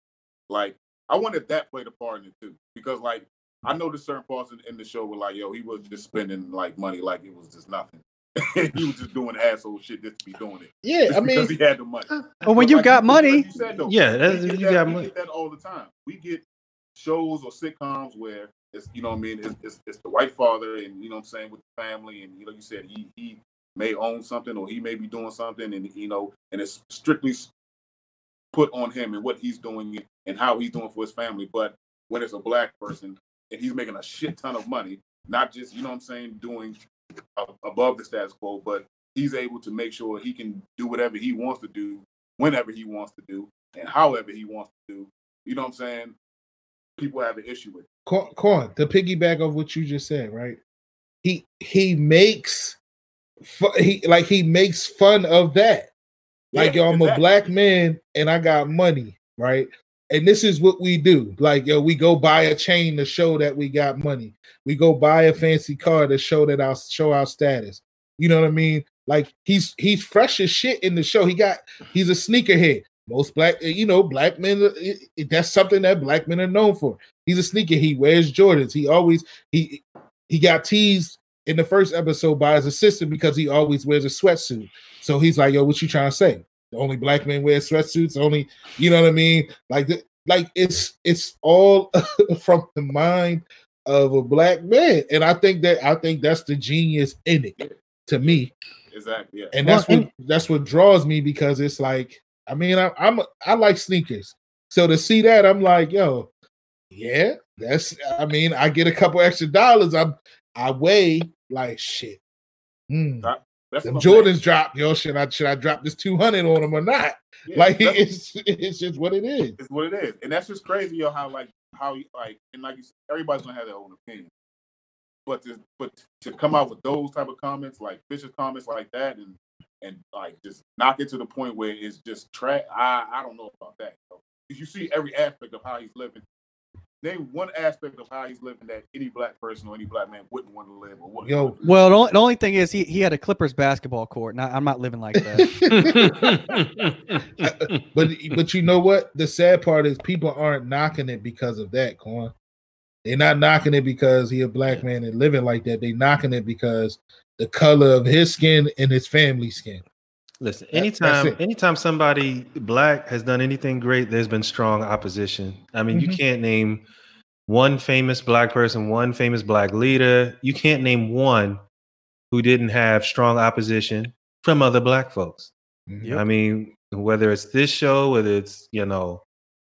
Like, I wonder if that played a part in it too. Because like I noticed certain parts in, in the show were like, yo, he was just spending like money like it was just nothing. he was just doing asshole shit just to be doing it. Yeah, Just I mean- because he had the money. Well, when you like got like money- you said, though, Yeah, we that's- you that- got we money. get that all the time. We get shows or sitcoms where it's you know what I mean it's, it's, it's the white father and you know what I'm saying with the family and you know you said he he may own something or he may be doing something and you know and it's strictly put on him and what he's doing and how he's doing for his family. But when it's a black person and he's making a shit ton of money, not just you know what I'm saying doing above the status quo, but he's able to make sure he can do whatever he wants to do whenever he wants to do and however he wants to do. You know what I'm saying? People have an issue with. Corn, Quan, piggyback of what you just said, right? He he makes fu- he like he makes fun of that. Like yo, I'm a black man and I got money, right? And this is what we do. Like yo, we go buy a chain to show that we got money. We go buy a fancy car to show that our show our status. You know what I mean? Like he's he's fresh as shit in the show. He got he's a sneakerhead. Most black, eh, you know, black men. it- it- that's something that black men are known for. He's a sneaker. He wears Jordans. He always he he got teased in the first episode by his assistant because he always wears a sweatsuit. So he's like, "Yo, what you trying to say? The only black men wear sweatsuits. Only, you know what I mean? Like, the, like it's it's all from the mind of a black man, and I think that I think that's the genius in it to me, Exactly. Yeah. and Well, that's what that's what draws me because it's like, I mean, I, I'm I like sneakers, so to see that, I'm like, yo, yeah, that's. I mean, I get a couple extra dollars. I'm I weigh like shit. Hmm. That's Them what I'm. Jordans drop, yo. Should I should I drop this two hundred on them or not? Yeah, like it's it's just what it is. It's what it is, and that's just crazy, yo. How like how like and like you said, everybody's gonna have their own opinion, but to but to come out with those type of comments, like vicious comments like that, and and like just knock it to the point where it's just track. I I don't know about that. Yo. 'Cause You see every aspect of how he's living. Name one aspect of how he's living that any black person or any black man wouldn't want to live or wouldn't Yo, want. Well, the only, the only thing is he, he had a Clippers basketball court. Now I'm not living like that. But but you know what? The sad part is people aren't knocking it because of that, Corn. They're not knocking it because he a black man and living like that. They knocking it because the color of his skin and his family skin. Listen, anytime anytime somebody black has done anything great, there's been strong opposition. I mean, you Mhm. can't name one famous black person, one famous black leader. You can't name one who didn't have strong opposition from other black folks. Mhm. I mean, whether it's this show, whether it's you know,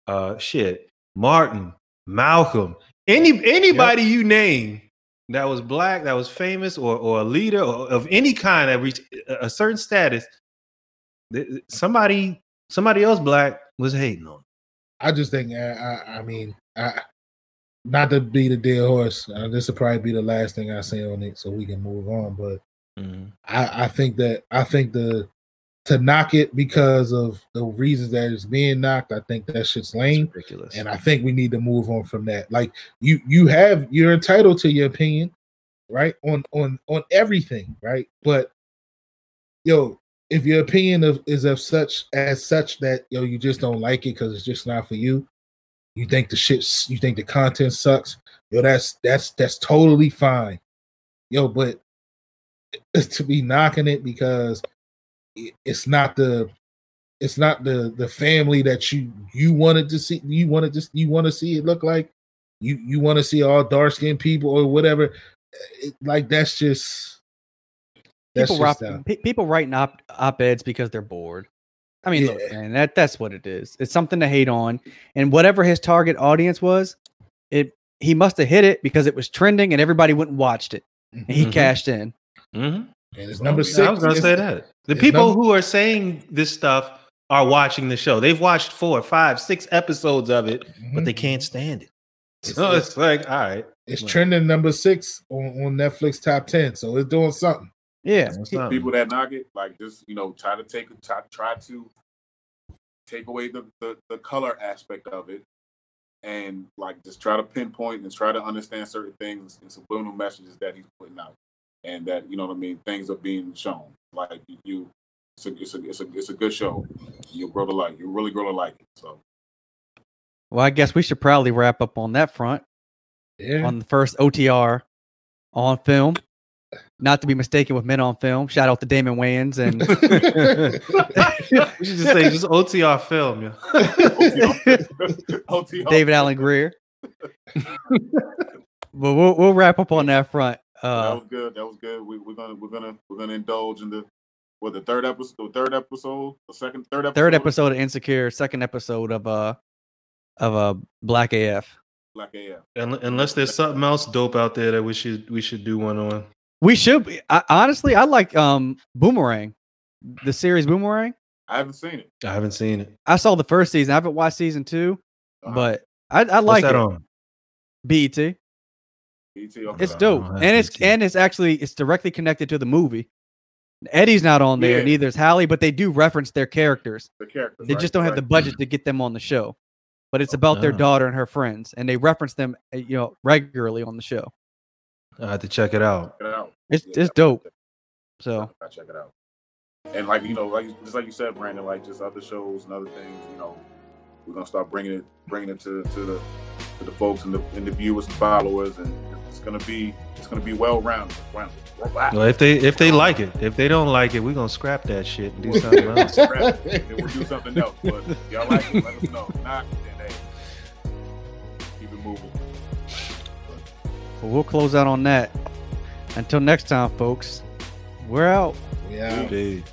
uh, shit, Martin, Malcolm, any anybody you name that was black, that was famous, or or a leader or of any kind that reached a certain status, somebody somebody else black was hating on. I just think I, I, I mean I not to be the dead horse. Uh, this will probably be the last thing I say on it, so we can move on. But I, I think that I think the to knock it because of the reasons that it's being knocked, I think that shit's lame. ridiculous. And I think we need to move on from that. Like you you have you're entitled to your opinion, right? On on on everything, right? But yo, if your opinion of is of such as such that yo you just don't like it because it's just not for you, you think the shit you think the content sucks, yo, that's that's that's totally fine. Yo, but to be knocking it because it's not the it's not the the family that you you wanted to see you wanted to you want to see it look like you you want to see all dark skinned people or whatever it, like that's just that's people, just rop- pe- people writing op op eds because they're bored. I mean, look, Yeah. man, that that's what it is. It's something to hate on, and whatever his target audience was, it he must have hit it because it was trending and everybody went and watched it, and he Mhm. cashed in. Mhm. And it's number six I was going to say that. The people number- who are saying this stuff are watching the show. They've watched four, five, six episodes of it, but Mhm. they can't stand it. It's- So it's- it's like, all right. it's Right. trending number six on, on netflix top 10 so it's doing something Yeah, What's up? people that knock it, like just you know, try to take try, try to take away the, the the color aspect of it, and like just try to pinpoint and try to understand certain things and subliminal messages that he's putting out, and that you know what I mean. Things are being shown. Like you, you it's a it's a it's a it's a good show. You'll grow to like you really grow to like it. So Well, I guess we should probably wrap up on that front yeah on the first OTR on film. Not to be mistaken with Men on Film. Shout out to Damon Wayans and we should just say just OTR film. Yeah. OTR. David Alan Grier. but we'll we'll wrap up on that front. That Uh, was good. That was good. We, we're gonna we're gonna we're gonna indulge in the what the third episode, the third episode, the second third episode, third episode of Insecure, second episode of uh of uh Black AF. Black AF. Un- Unless there's something else dope out there that we should we should do one on. We should be, I, honestly. I like um Boomerang, the series Boomerang. I haven't seen it. I haven't seen it. I saw the first season. I haven't watched season 2 Uh-huh. but I, I What's like that it. on? BET. BT. It's dope, don't and it's BET. and it's actually it's directly connected to the movie. Eddie's not on there, Yeah. neither is Halle, but they do reference their characters. the characters. They right, just don't have the budget to get them on the show. But it's about their Oh. daughter and her friends, and they reference them, uh, you know, regularly on the show. I have to check it out. Check it out. It's Yeah, it's I- dope. So I check it out. And like you know, like just like you said, Brandon, like just other shows and other things. You know, we're gonna start bringing it, bringing it to to the to the folks and the and the viewers and followers, and it's gonna be it's gonna be well rounded. rounded. Well, if they if they like it, if they don't like it, we're gonna scrap that shit and do something else. Then we'll do something else. But y'all like it, let us know. If Not then hey, keep it moving. well, we'll close out on that. Until next time, folks. We're out. Yeah. Dude.